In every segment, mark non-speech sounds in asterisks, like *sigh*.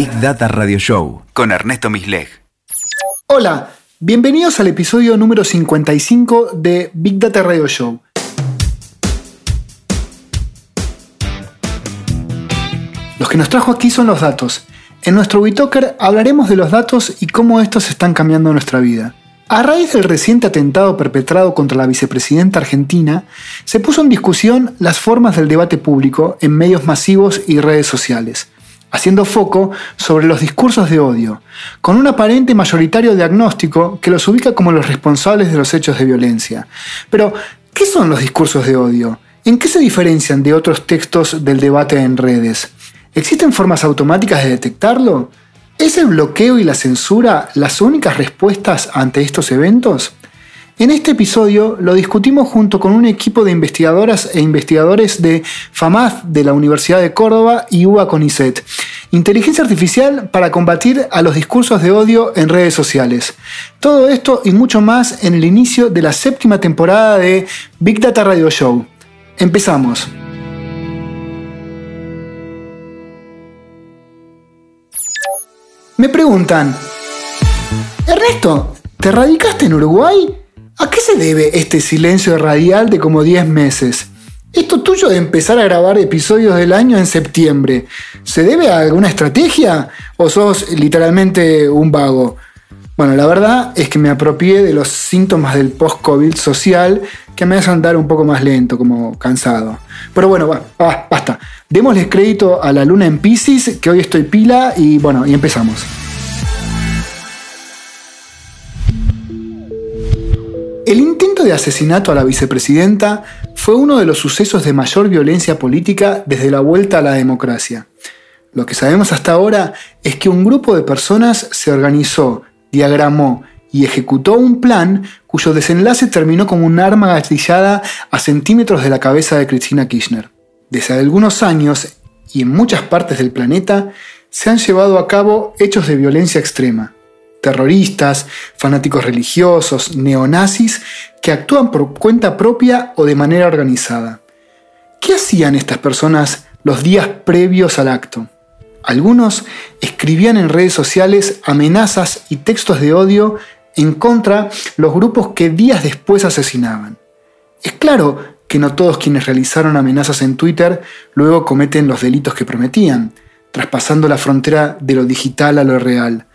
Big Data Radio Show con Ernesto Misleg. Hola, bienvenidos al episodio número 55 de Big Data Radio Show. Los que nos trajo aquí son los datos. En nuestro WeTalker hablaremos de los datos y cómo estos están cambiando nuestra vida. A raíz del reciente atentado perpetrado contra la vicepresidenta argentina, se puso en discusión las formas del debate público en medios masivos y redes sociales, haciendo foco sobre los discursos de odio, con un aparente mayoritario diagnóstico que los ubica como los responsables de los hechos de violencia. Pero, ¿qué son los discursos de odio? ¿En qué se diferencian de otros textos del debate en redes? ¿Existen formas automáticas de detectarlo? ¿Es el bloqueo y la censura las únicas respuestas ante estos eventos? En este episodio lo discutimos junto con un equipo de investigadoras e investigadores de FAMAZ de la Universidad de Córdoba y UBA CONICET. Inteligencia artificial para combatir a los discursos de odio en redes sociales. Todo esto y mucho más en el inicio de la séptima temporada de Big Data Radio Show. Empezamos. Me preguntan, Ernesto, ¿te radicaste en Uruguay? ¿A qué se debe este silencio radial de como 10 meses? Esto tuyo de empezar a grabar episodios del año en septiembre, ¿se debe a alguna estrategia o sos literalmente un vago? Bueno, la verdad es que me apropié de los síntomas del post-COVID social que me hacen andar un poco más lento, como cansado. Pero bueno, basta. Démosles crédito a la luna en Pisces, que hoy estoy pila y bueno, y empezamos. El intento de asesinato a la vicepresidenta fue uno de los sucesos de mayor violencia política desde la vuelta a la democracia. Lo que sabemos hasta ahora es que un grupo de personas se organizó, diagramó y ejecutó un plan cuyo desenlace terminó como un arma gatillada a centímetros de la cabeza de Cristina Kirchner. Desde algunos años y en muchas partes del planeta se han llevado a cabo hechos de violencia extrema. Terroristas, fanáticos religiosos, neonazis que actúan por cuenta propia o de manera organizada. ¿Qué hacían estas personas los días previos al acto? Algunos escribían en redes sociales amenazas y textos de odio en contra los grupos que días después asesinaban. Es claro que no todos quienes realizaron amenazas en Twitter luego cometen los delitos que prometían, traspasando la frontera de lo digital a lo real.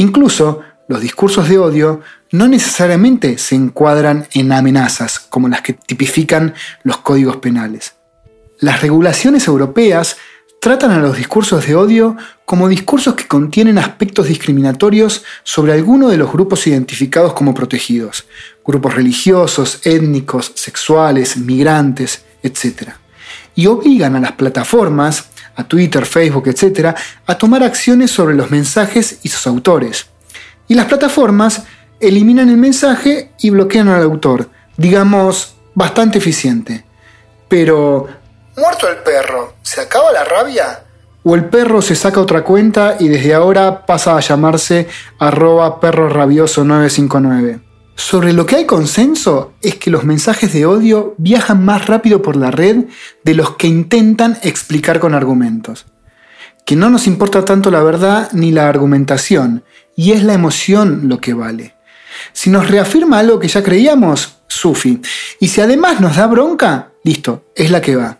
Incluso los discursos de odio no necesariamente se encuadran en amenazas como las que tipifican los códigos penales. Las regulaciones europeas tratan a los discursos de odio como discursos que contienen aspectos discriminatorios sobre alguno de los grupos identificados como protegidos, grupos religiosos, étnicos, sexuales, migrantes, etc. Y obligan a las plataformas, a Twitter, Facebook, etc., a tomar acciones sobre los mensajes y sus autores. Y las plataformas eliminan el mensaje y bloquean al autor, digamos, bastante eficiente. Pero ¿Muerto el perro? ¿Se acaba la rabia? O el perro se saca otra cuenta y desde ahora pasa a llamarse arroba perro rabioso 959. Sobre lo que hay consenso es que los mensajes de odio viajan más rápido por la red de los que intentan explicar con argumentos. Que no nos importa tanto la verdad ni la argumentación, y es la emoción lo que vale. Si nos reafirma algo que ya creíamos, sufi. Y si además nos da bronca, listo, es la que va.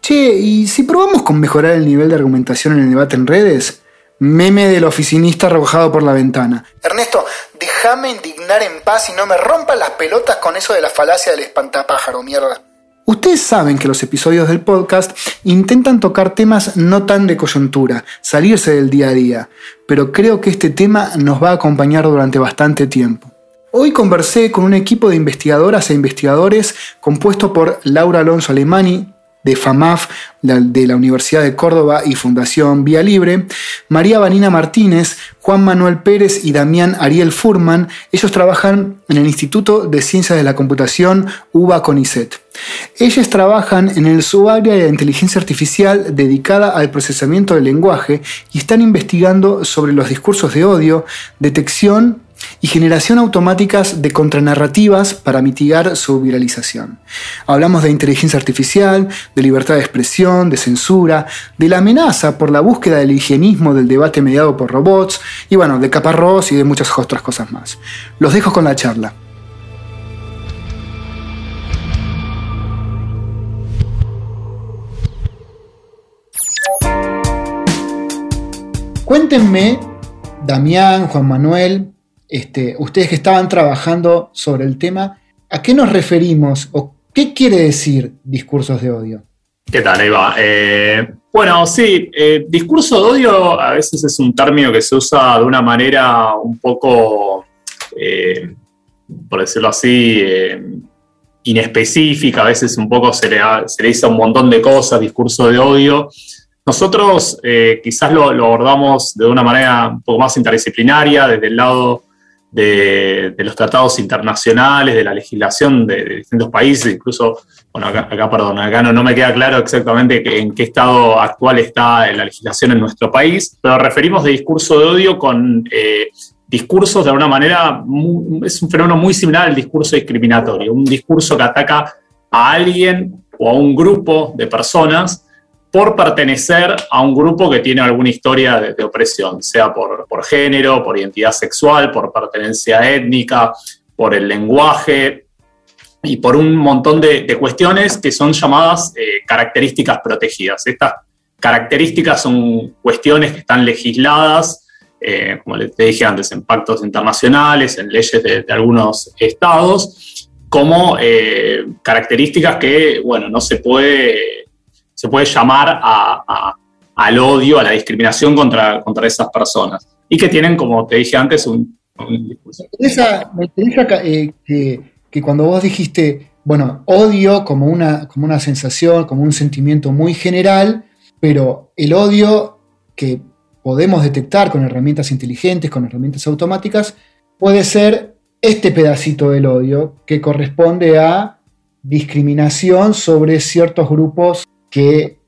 Che, ¿y si probamos con mejorar el nivel de argumentación en el debate en redes? Meme del oficinista arrojado por la ventana. Ernesto, déjame indignar en paz y no me rompan las pelotas con eso de la falacia del espantapájaro, mierda. Ustedes saben que los episodios del podcast intentan tocar temas no tan de coyuntura, salirse del día a día, pero creo que este tema nos va a acompañar durante bastante tiempo. Hoy conversé con un equipo de investigadoras e investigadores compuesto por Laura Alonso Alemani, de FAMAF, de la Universidad de Córdoba y Fundación Vía Libre, María Vanina Martínez, Juan Manuel Pérez y Damián Ariel Furman. Ellos trabajan en el Instituto de Ciencias de la Computación UBA CONICET. Ellas trabajan en el subárea de inteligencia artificial dedicada al procesamiento del lenguaje y están investigando sobre los discursos de odio, detección y generación automáticas de contranarrativas para mitigar su viralización. Hablamos de inteligencia artificial, de libertad de expresión, de censura, de la amenaza por la búsqueda del higienismo del debate mediado por robots y bueno, de caparrós y de muchas otras cosas más. Los dejo con la charla. Cuéntenme, Damián, Juan Manuel, este, ustedes que estaban trabajando sobre el tema, ¿a qué nos referimos o qué quiere decir discursos de odio? ¿Qué tal, Eva? Eh, bueno, sí, eh, discurso de odio a veces es un término que se usa de una manera un poco, eh, por decirlo así, inespecífica, a veces un poco se le, un montón de cosas, discurso de odio, nosotros quizás lo, abordamos de una manera un poco más interdisciplinaria, desde el lado de, los tratados internacionales, de la legislación de, distintos países, incluso, bueno, acá, perdón, acá no, me queda claro exactamente en qué estado actual está la legislación en nuestro país, pero referimos de discurso de odio con eh, discursos de alguna manera, es un fenómeno muy similar al discurso discriminatorio, un discurso que ataca a alguien o a un grupo de personas por pertenecer a un grupo que tiene alguna historia de, opresión, sea por, género, por identidad sexual, por pertenencia étnica, por el lenguaje y por un montón de, cuestiones que son llamadas eh, características protegidas. Estas características son cuestiones que están legisladas, eh, como les dije antes, en pactos internacionales, en leyes de, algunos estados, como eh, características que, bueno, no se puede se puede llamar al odio, a la discriminación contra, contra esas personas. Y que tienen, como te dije antes, un, discurso. Me interesa, eh, que, cuando vos dijiste, bueno, odio como una, como una sensación, como un sentimiento muy general, pero el odio que podemos detectar con herramientas inteligentes, con herramientas automáticas, puede ser este pedacito del odio que corresponde a discriminación sobre ciertos grupos que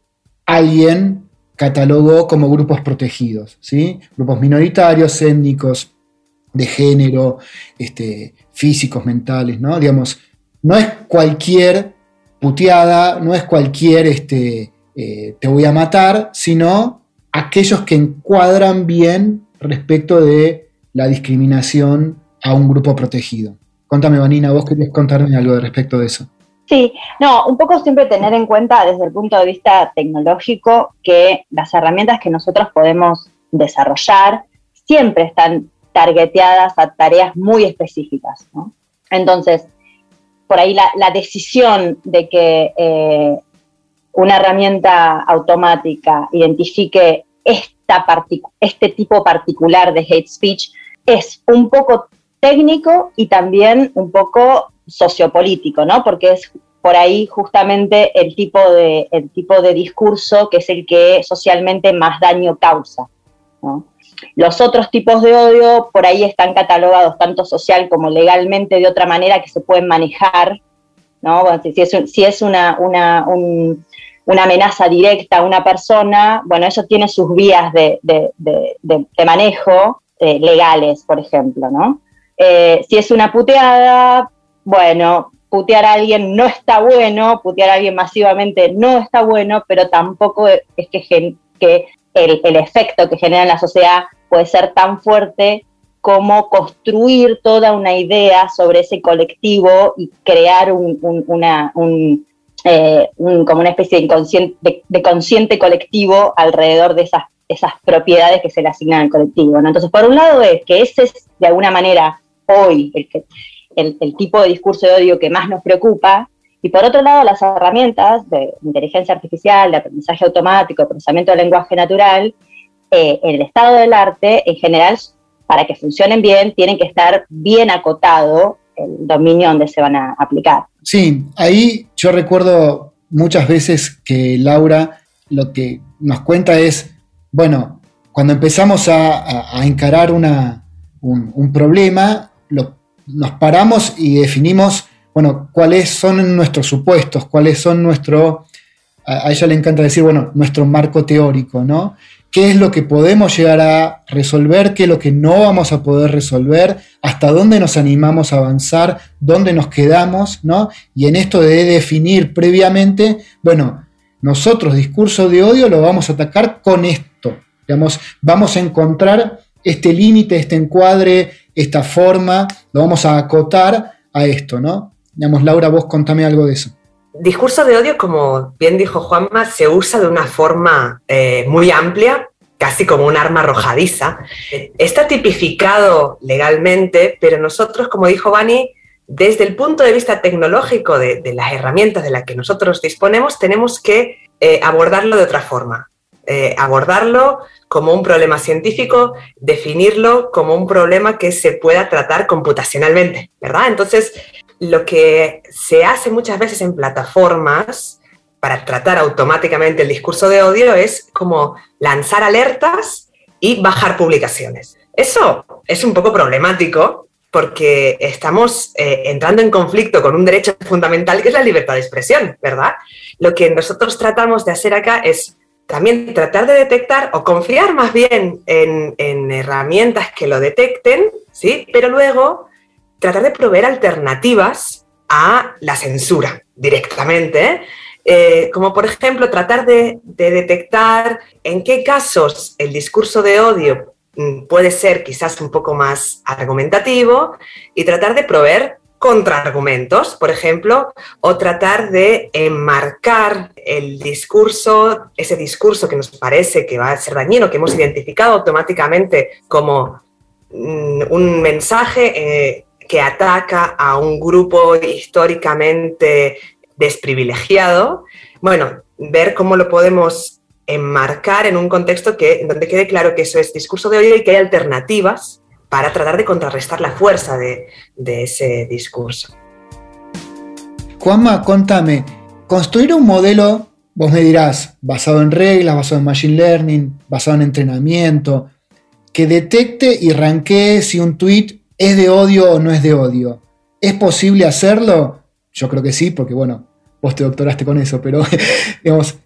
alguien catalogó como grupos protegidos, ¿sí? grupos minoritarios, étnicos, de género, este, físicos, mentales, ¿no? Digamos, no es cualquier puteada, no es cualquier este, eh, te voy a matar, sino aquellos que encuadran bien respecto de la discriminación a un grupo protegido. Contame, Vanina, vos querés contarme algo respecto de eso. Sí, no, un poco siempre tener en cuenta desde el punto de vista tecnológico que las herramientas que nosotros podemos desarrollar siempre están targeteadas a tareas muy específicas. ¿no? Entonces, por ahí la, decisión de que eh, una herramienta automática identifique esta este tipo particular de hate speech es un poco técnico y también un poco sociopolítico, ¿no? Porque es por ahí justamente el tipo de, el tipo de discurso que es el que socialmente más daño causa. Los otros tipos de odio por ahí están catalogados tanto social como legalmente de otra manera que se pueden manejar. ¿no? si, es, si es una, una, una, amenaza directa a una persona, bueno, eso tiene sus vías de, de, de, manejo eh, legales, por ejemplo. ¿no? Eh, si es una puteada, bueno, putear a alguien no está bueno, putear a alguien masivamente no está bueno, pero tampoco es que, que el, efecto que genera en la sociedad puede ser tan fuerte como construir toda una idea sobre ese colectivo y crear una, eh, como una especie de, consciente colectivo alrededor de esas, esas propiedades que se le asignan al colectivo. Entonces, por un lado es que ese es de alguna manera hoy el, que, el, tipo de discurso de odio que más nos preocupa, y por otro lado, las herramientas de inteligencia artificial, de aprendizaje automático, de procesamiento del lenguaje natural, eh, el estado del arte, en general, para que funcionen bien, tienen que estar bien acotado el dominio donde se van a aplicar. Sí, ahí yo recuerdo muchas veces que Laura lo que nos cuenta es, bueno, cuando empezamos a, encarar una, un, un, problema, lo nos paramos y definimos, bueno, cuáles son nuestros supuestos, cuáles son nuestro, a, ella le encanta decir, bueno, nuestro marco teórico, ¿no? qué es lo que podemos llegar a resolver, qué es lo que no vamos a poder resolver, hasta dónde nos animamos a avanzar, dónde nos quedamos, ¿no? Y en esto de definir previamente, bueno, nosotros discurso de odio lo vamos a atacar con esto, digamos, vamos a encontrar este límite, este encuadre, esta forma, lo vamos a acotar a esto, ¿no? Digamos, Laura, vos contame algo de eso. Discurso de odio, como bien dijo Juanma, se usa de una forma eh, muy amplia, casi como un arma arrojadiza. Está tipificado legalmente, pero nosotros, como dijo Bani, desde el punto de vista tecnológico de, las herramientas de las que nosotros disponemos, tenemos que eh, abordarlo de otra forma. Eh, abordarlo como un problema científico, definirlo como un problema que se pueda tratar computacionalmente, ¿verdad? Entonces, lo que se hace muchas veces en plataformas para tratar automáticamente el discurso de odio es como lanzar alertas y bajar publicaciones. Eso es un poco problemático porque estamos eh, entrando en conflicto con un derecho fundamental que es la libertad de expresión, ¿verdad? Lo que nosotros tratamos de hacer acá es también tratar de detectar o confiar más bien en, en herramientas que lo detecten, ¿sí? Pero luego tratar de proveer alternativas a la censura directamente, eh, como por ejemplo tratar de, detectar en qué casos el discurso de odio mm, puede ser quizás un poco más argumentativo y tratar de proveer contraargumentos, por ejemplo, o tratar de enmarcar el discurso, ese discurso que nos parece que va a ser dañino, que hemos identificado automáticamente como mm, un mensaje eh, que ataca a un grupo históricamente desprivilegiado, bueno, ver cómo lo podemos enmarcar en un contexto que, donde quede claro que eso es discurso de odio y que hay alternativas para tratar de contrarrestar la fuerza de, ese discurso. Juanma, contame, construir un modelo, vos me dirás, basado en reglas, basado en machine learning, basado en entrenamiento, que detecte y ranquee si un tweet ¿Es de odio o no es de odio? ¿Es posible hacerlo? Yo creo que sí, porque bueno, vos te doctoraste con eso, pero *laughs* digamos,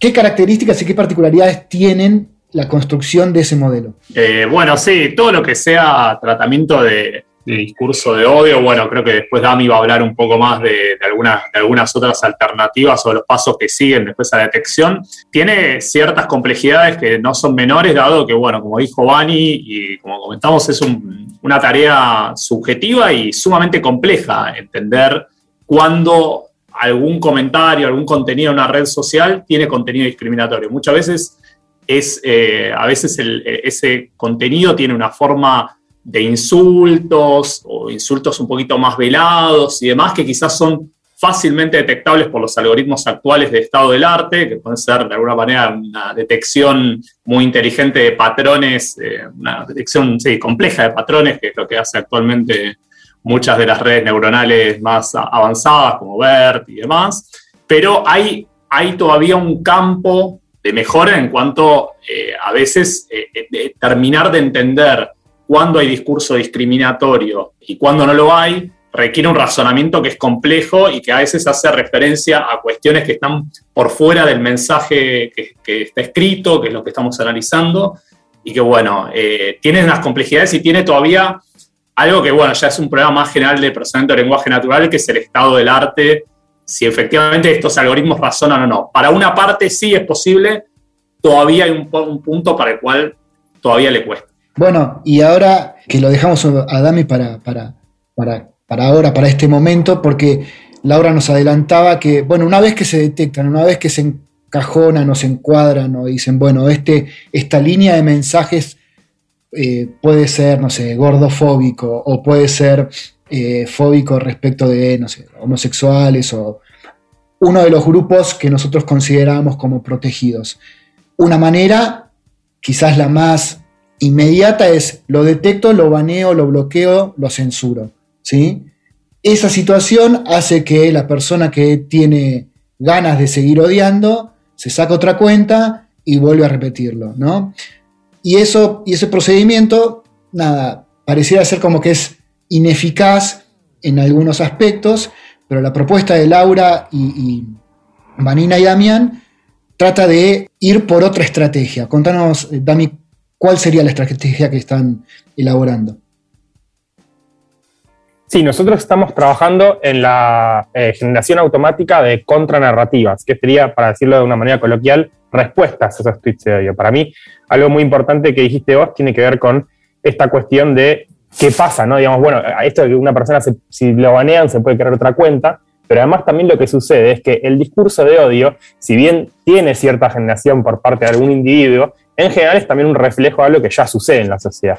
¿qué características y qué particularidades tienen la construcción de ese modelo? Eh, bueno, sí, todo lo que sea tratamiento de, discurso de odio. Bueno, creo que después Dami va a hablar un poco más de, algunas, de algunas otras alternativas o los pasos que siguen después a la detección. Tiene ciertas complejidades que no son menores, dado que, bueno, como dijo Bani y como comentamos, es una tarea subjetiva y sumamente compleja entender cuándo algún comentario, algún contenido en una red social tiene contenido discriminatorio. Muchas veces es, eh, a veces ese contenido tiene una forma de insultos o insultos un poquito más velados y demás que quizás son fácilmente detectables por los algoritmos actuales de estado del arte, que pueden ser de alguna manera una detección muy inteligente de patrones, eh, una detección compleja de patrones, que es lo que hace actualmente muchas de las redes neuronales más avanzadas, como BERT y demás. Pero hay, hay todavía un campo de mejora en cuanto eh, a veces eh, terminar de entender cuándo hay discurso discriminatorio y cuándo no lo hay, requiere un razonamiento que es complejo y que a veces hace referencia a cuestiones que están por fuera del mensaje que, está escrito, que es lo que estamos analizando, y que bueno, eh, tiene unas complejidades y tiene todavía algo que bueno, ya es un problema más general de procesamiento de lenguaje natural, que es el estado del arte, si efectivamente estos algoritmos razonan o no. Para una parte sí es posible, todavía hay un, un punto para el cual todavía le cuesta. Bueno, y ahora que lo dejamos a Dami para ahora, para este momento, porque Laura nos adelantaba que, bueno, una vez que se detectan, una vez que se encajonan o se encuadran o dicen, bueno, este, esta línea de mensajes eh, puede ser, no sé, gordofóbico o puede ser eh, fóbico respecto de, no sé, homosexuales o uno de los grupos que nosotros consideramos como protegidos. Una manera, quizás la más inmediata es lo detecto, lo baneo, lo bloqueo, lo censuro. ¿sí? Esa situación hace que la persona que tiene ganas de seguir odiando se saca otra cuenta y vuelve a repetirlo. ¿no? Y, eso, y ese procedimiento, nada, pareciera ser como que es ineficaz en algunos aspectos, pero la propuesta de Laura y, y Vanina y Damián trata de ir por otra estrategia. Contanos, eh, Dani, cuál sería la estrategia que están elaborando. Sí, nosotros estamos trabajando en la eh, generación automática de contranarrativas, que sería, para decirlo de una manera coloquial, respuestas a esos tweets de odio. Para mí, algo muy importante que dijiste vos tiene que ver con esta cuestión de qué pasa, ¿no? Digamos, bueno, esto de que una persona, si lo banean, se puede crear otra cuenta, pero además también lo que sucede es que el discurso de odio, si bien tiene cierta generación por parte de algún individuo, en general es también un reflejo de algo que ya sucede en la sociedad.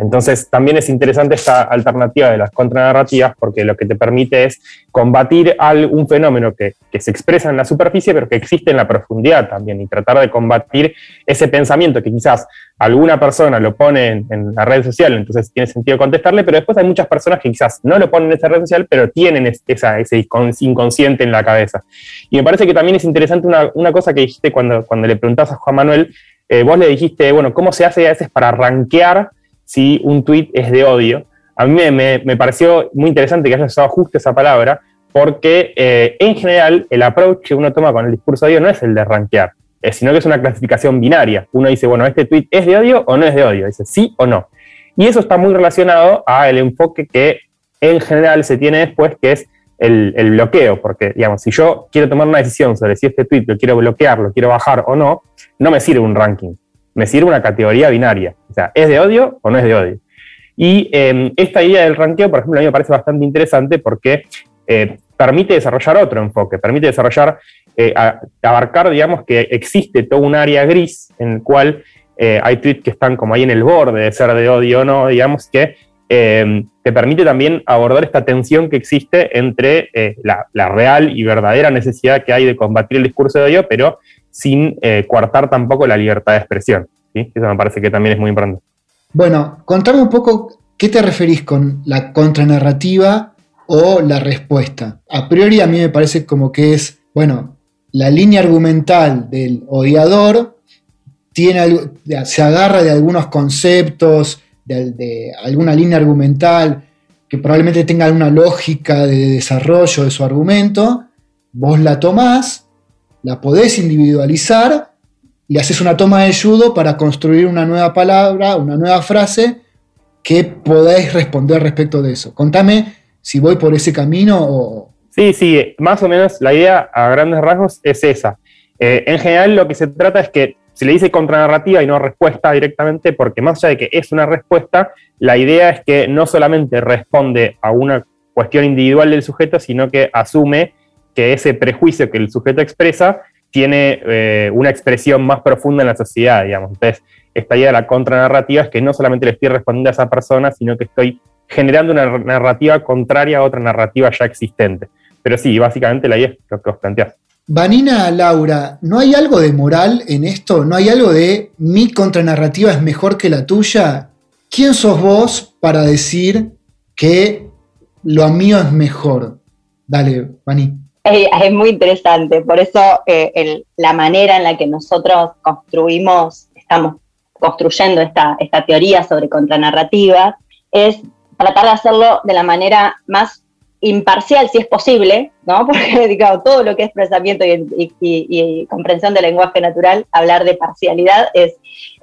Entonces, también es interesante esta alternativa de las contranarrativas porque lo que te permite es combatir un fenómeno que, se expresa en la superficie, pero que existe en la profundidad también, y tratar de combatir ese pensamiento que quizás alguna persona lo pone en, la red social, entonces tiene sentido contestarle, pero después hay muchas personas que quizás no lo ponen en esa red social, pero tienen ese inconsciente en la cabeza. Y me parece que también es interesante una, cosa que dijiste cuando, cuando le preguntas a Juan Manuel, eh, vos le dijiste, bueno, ¿cómo se hace a veces para rankear si un tweet es de odio. A mí me, pareció muy interesante que hayas usado justo esa palabra, porque eh, en general el approach que uno toma con el discurso de odio no es el de rankear, eh, sino que es una clasificación binaria. Uno dice, bueno, este tweet es de odio o no es de odio, dice sí o no. Y eso está muy relacionado al enfoque que en general se tiene después, que es el, el, bloqueo, porque, digamos, si yo quiero tomar una decisión sobre si este tweet lo quiero bloquear, lo quiero bajar o no, no me sirve un ranking me sirve una categoría binaria. O sea, ¿es de odio o no es de odio? Y em, esta idea del ranqueo, por ejemplo, a mí me parece bastante interesante porque eh, permite desarrollar otro enfoque, permite desarrollar, eh, abarcar, digamos, que existe todo un área gris en el cual eh, hay tweets que están como ahí en el borde de ser de odio o no, digamos, que em, te permite también abordar esta tensión que existe entre la, la, real y verdadera necesidad que hay de combatir el discurso de odio, pero sin eh, coartar tampoco la libertad de expresión. Eso me parece que también es muy importante. Bueno, contame un poco qué te referís con la contranarrativa o la respuesta. A priori a mí me parece como que es, bueno, la línea argumental del odiador tiene, se agarra de algunos conceptos, de, de alguna línea argumental que probablemente tenga alguna lógica de desarrollo de su argumento, vos la tomás la podés individualizar y haces una toma de judo para construir una nueva palabra, una nueva frase que podáis responder respecto de eso. Contame si voy por ese camino o... Sí, sí, más o menos la idea a grandes rasgos es esa. Eh, en general lo que se trata es que se le dice contranarrativa y no respuesta directamente, porque más allá de que es una respuesta, la idea es que no solamente responde a una cuestión individual del sujeto, sino que asume que ese prejuicio que el sujeto expresa tiene eh, una expresión más profunda en la sociedad, digamos. Entonces, esta idea de la contranarrativa es que no solamente le estoy respondiendo a esa persona, sino que estoy generando una narrativa contraria a otra narrativa ya existente. Pero sí, básicamente la idea es lo que os planteás. Vanina, Laura, ¿no hay algo de moral en esto? ¿No hay algo de mi contranarrativa es mejor que la tuya? ¿Quién sos vos para decir que lo mío es mejor? Dale, Vani. Es, muy interesante, por eso eh, la manera en la que nosotros construimos, estamos construyendo esta, teoría sobre contranarrativa, es tratar de hacerlo de la manera más imparcial, si es posible, ¿no? *laughs* Porque digamos, todo lo que es pensamiento y, comprensión del lenguaje natural, hablar de parcialidad es,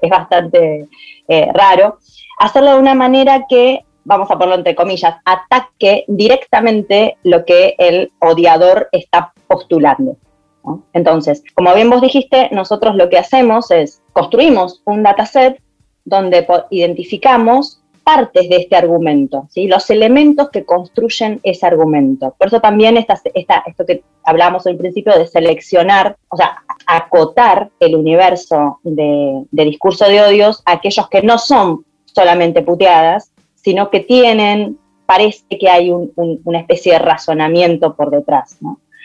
es bastante eh, raro. Hacerlo de una manera que vamos a ponerlo entre comillas, ataque directamente lo que el odiador está postulando. Entonces, como bien vos dijiste, nosotros lo que hacemos es construimos un dataset donde identificamos partes de este argumento, ¿sí? los elementos que construyen ese argumento. Por eso también esta, esto que hablábamos al principio de seleccionar, o sea, acotar el universo de, de discurso de odios a aquellos que no son solamente puteadas, sino que tienen, parece que hay una especie de razonamiento por detrás,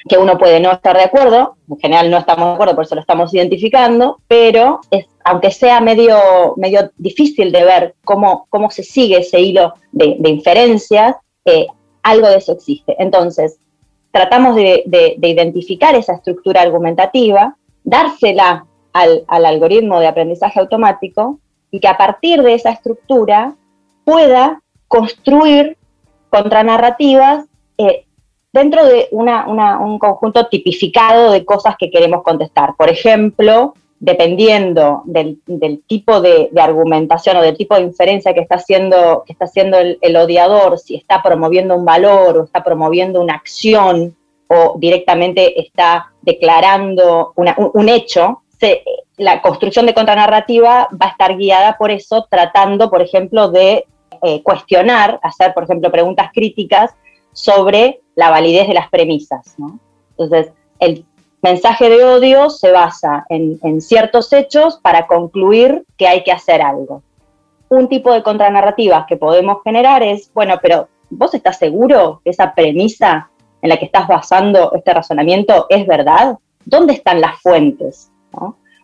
que uno puede no estar de acuerdo, en general no estamos de acuerdo, por eso lo estamos identificando, pero es, aunque sea medio, medio difícil de ver cómo, cómo se sigue ese hilo de, inferencias, eh, algo de eso existe. Entonces, tratamos de, identificar esa estructura argumentativa, dársela al algoritmo de aprendizaje automático y que a partir de esa estructura pueda construir contranarrativas eh, dentro de un conjunto tipificado de cosas que queremos contestar. Por ejemplo, dependiendo del, tipo de, argumentación o del tipo de inferencia que está haciendo, que está haciendo el, odiador, si está promoviendo un valor o está promoviendo una acción o directamente está declarando un, hecho, la construcción de contranarrativa va a estar guiada por eso, tratando, por ejemplo, de eh, cuestionar, hacer, por ejemplo, preguntas críticas sobre la validez de las premisas. Entonces, el mensaje de odio se basa en, ciertos hechos para concluir que hay que hacer algo. Un tipo de contranarrativa que podemos generar es, bueno, pero ¿vos estás seguro que esa premisa en la que estás basando este razonamiento es verdad? ¿Dónde están las fuentes?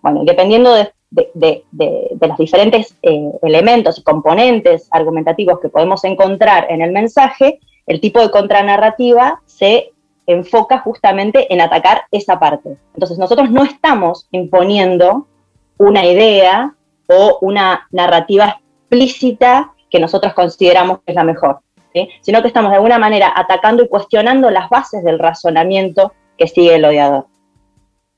Bueno, dependiendo de, los diferentes eh, elementos y componentes argumentativos que podemos encontrar en el mensaje, el tipo de contranarrativa se enfoca justamente en atacar esa parte. Entonces nosotros no estamos imponiendo una idea o una narrativa explícita que nosotros consideramos que es la mejor, sino que estamos de alguna manera atacando y cuestionando las bases del razonamiento que sigue el odiador.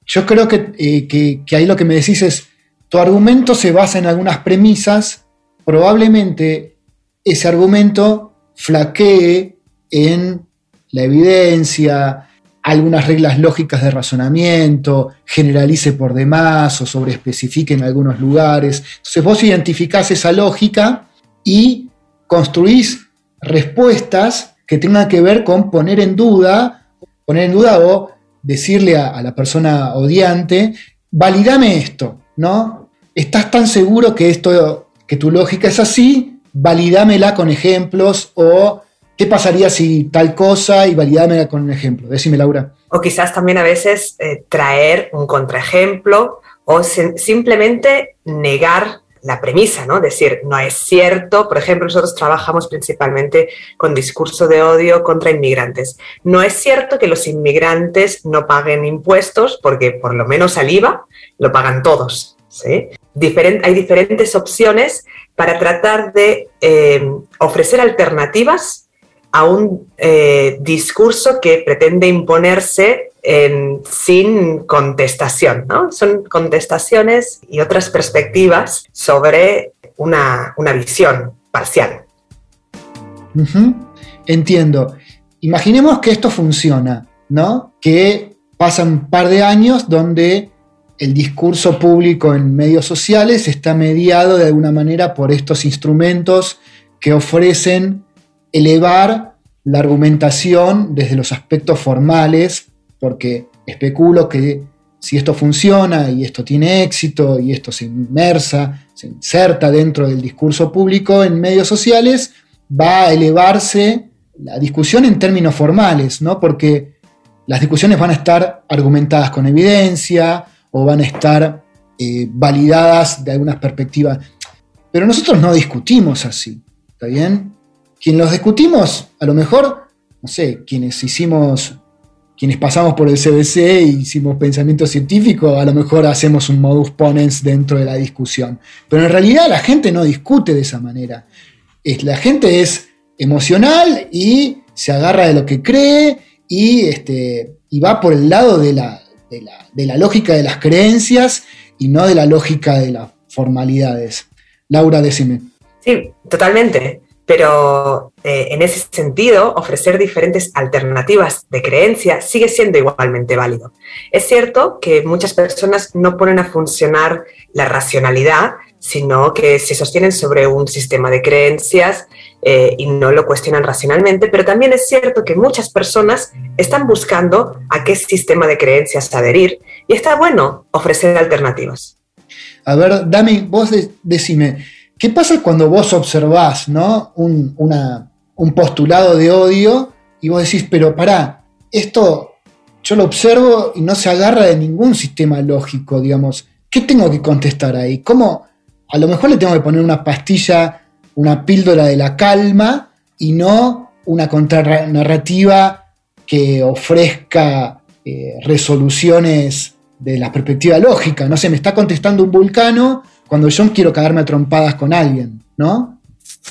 Yo creo que, eh, que ahí lo que me decís es, tu argumento se basa en algunas premisas, probablemente ese argumento flaquee en la evidencia, algunas reglas lógicas de razonamiento, generalice por demás o sobreespecifique en algunos lugares. Entonces vos identificás esa lógica y construís respuestas que tengan que ver con poner en duda, poner en duda o decirle a, la persona odiante, validame esto, ¿no? ¿Estás tan seguro que esto, que tu lógica es así? Validámela con ejemplos o ¿Qué pasaría si tal cosa y validármela con un ejemplo? Decime, Laura. O quizás también a veces eh, traer un contraejemplo o simplemente negar la premisa, ¿no? Decir, no es cierto, por ejemplo, nosotros trabajamos principalmente con discurso de odio contra inmigrantes. No es cierto que los inmigrantes no paguen impuestos porque por lo menos al IVA lo pagan todos, ¿sí? Hay diferentes opciones para tratar de eh, ofrecer alternativas a un eh, discurso que pretende imponerse sin contestación. ¿no? Son contestaciones y otras perspectivas sobre una, visión parcial. Entiendo. Imaginemos que esto funciona, ¿no? Que pasan un par de años donde el discurso público en medios sociales está mediado de alguna manera por estos instrumentos que ofrecen elevar la argumentación desde los aspectos formales, porque especulo que si esto funciona y esto tiene éxito y esto se inmersa, se inserta dentro del discurso público en medios sociales, va a elevarse la discusión en términos formales, ¿no? Porque las discusiones van a estar argumentadas con evidencia o van a estar eh, validadas de algunas perspectivas. Pero nosotros no discutimos así, ¿está bien? quien los discutimos, a lo mejor, no sé, quienes hicimos, quienes pasamos por el CBC e hicimos pensamiento científico, a lo mejor hacemos un modus ponens dentro de la discusión. Pero en realidad la gente no discute de esa manera. la gente es emocional y se agarra de lo que cree y, este, y va por el lado de la, de la lógica de las creencias y no de la lógica de las formalidades. Laura, decime. Sí, totalmente pero eh, en ese sentido, ofrecer diferentes alternativas de creencia sigue siendo igualmente válido. Es cierto que muchas personas no ponen a funcionar la racionalidad, sino que se sostienen sobre un sistema de creencias eh, y no lo cuestionan racionalmente, pero también es cierto que muchas personas están buscando a qué sistema de creencias adherir y está bueno ofrecer alternativas. A ver, Dami, vos decime, ¿Qué pasa cuando vos observás ¿no? un, postulado de odio y vos decís, pero pará, esto yo lo observo y no se agarra de ningún sistema lógico, digamos. ¿Qué tengo que contestar ahí? ¿Cómo? A lo mejor le tengo que poner una pastilla, una píldora de la calma y no una contranarrativa que ofrezca eh, resoluciones de la perspectiva lógica. No sé, me está contestando un vulcano cuando yo quiero cagarme a trompadas con alguien, ¿no?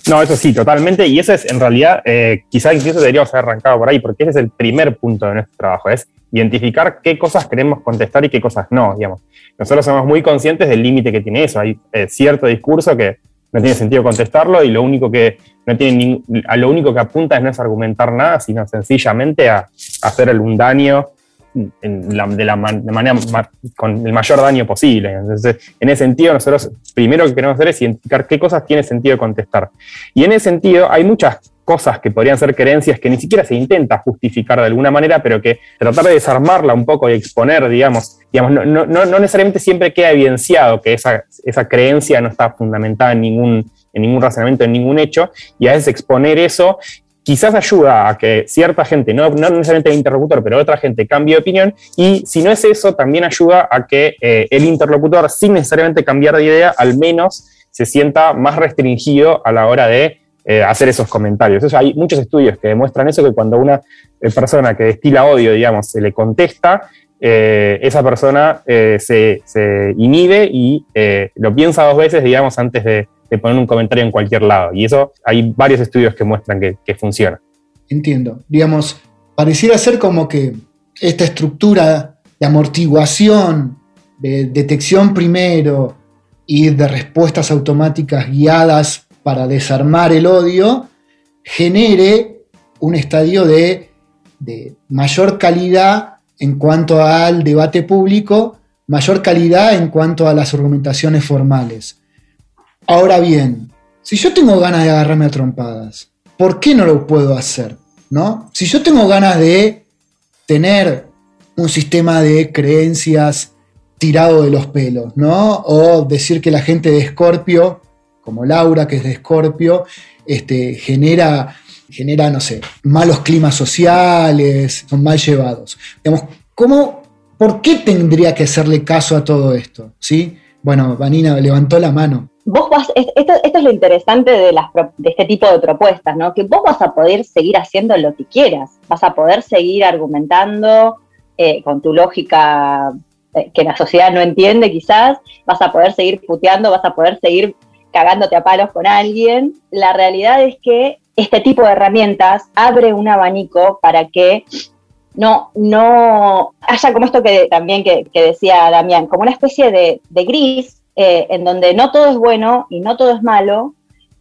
No, eso sí, totalmente. Y eso es, en realidad, eh, quizá incluso deberíamos haber arrancado por ahí, porque ese es el primer punto de nuestro trabajo, es identificar qué cosas queremos contestar y qué cosas no, digamos. Nosotros somos muy conscientes del límite que tiene eso. Hay eh, cierto discurso que no tiene sentido contestarlo y lo único que no tiene a lo único que apunta es no es argumentar nada, sino sencillamente a, hacer un daño de, la, manera con el mayor daño posible. Entonces, en ese sentido, nosotros primero que queremos hacer es identificar qué cosas tiene sentido contestar. Y en ese sentido, hay muchas cosas que podrían ser creencias que ni siquiera se intenta justificar de alguna manera, pero que tratar de desarmarla un poco y exponer, digamos, digamos no, no, necesariamente siempre queda evidenciado que esa, esa creencia no está fundamentada en ningún, en ningún razonamiento, en ningún hecho, y a veces exponer eso quizás ayuda a que cierta gente, no, necesariamente el interlocutor, pero otra gente cambie de opinión, y si no es eso, también ayuda a que eh, el interlocutor, sin necesariamente cambiar de idea, al menos se sienta más restringido a la hora de eh, hacer esos comentarios. Hay muchos estudios que demuestran eso, que cuando una eh, persona que destila odio, digamos, se le contesta, esa persona se, se, inhibe y lo piensa dos veces, digamos, antes de, de poner un comentario en cualquier lado. Y eso hay varios estudios que muestran que, funciona. Entiendo. Digamos, pareciera ser como que esta estructura de amortiguación, de detección primero y de respuestas automáticas guiadas para desarmar el odio, genere un estadio de, de, mayor calidad en cuanto al debate público, mayor calidad en cuanto a las argumentaciones formales. Ahora bien, si yo tengo ganas de agarrarme a trompadas, ¿por qué no lo puedo hacer? ¿No? Si yo tengo ganas de tener un sistema de creencias tirado de los pelos, ¿no? O decir que la gente de Escorpio, como Laura, que es de Escorpio, este, genera, genera, no sé, malos climas sociales, son mal llevados. Digamos, ¿cómo, ¿Por qué tendría que hacerle caso a todo esto? ¿Sí? Bueno, Vanina levantó la mano vos vas, esto, es lo interesante de, las, de este tipo de propuestas, ¿no? Que vos vas a poder seguir haciendo lo que quieras, vas a poder seguir argumentando eh, con tu lógica eh, que la sociedad no entiende quizás, vas a poder seguir puteando, vas a poder seguir cagándote a palos con alguien. La realidad es que este tipo de herramientas abre un abanico para que no, no haya como esto que también que, decía Damián, como una especie de, de gris eh, en donde no todo es bueno y no todo es malo,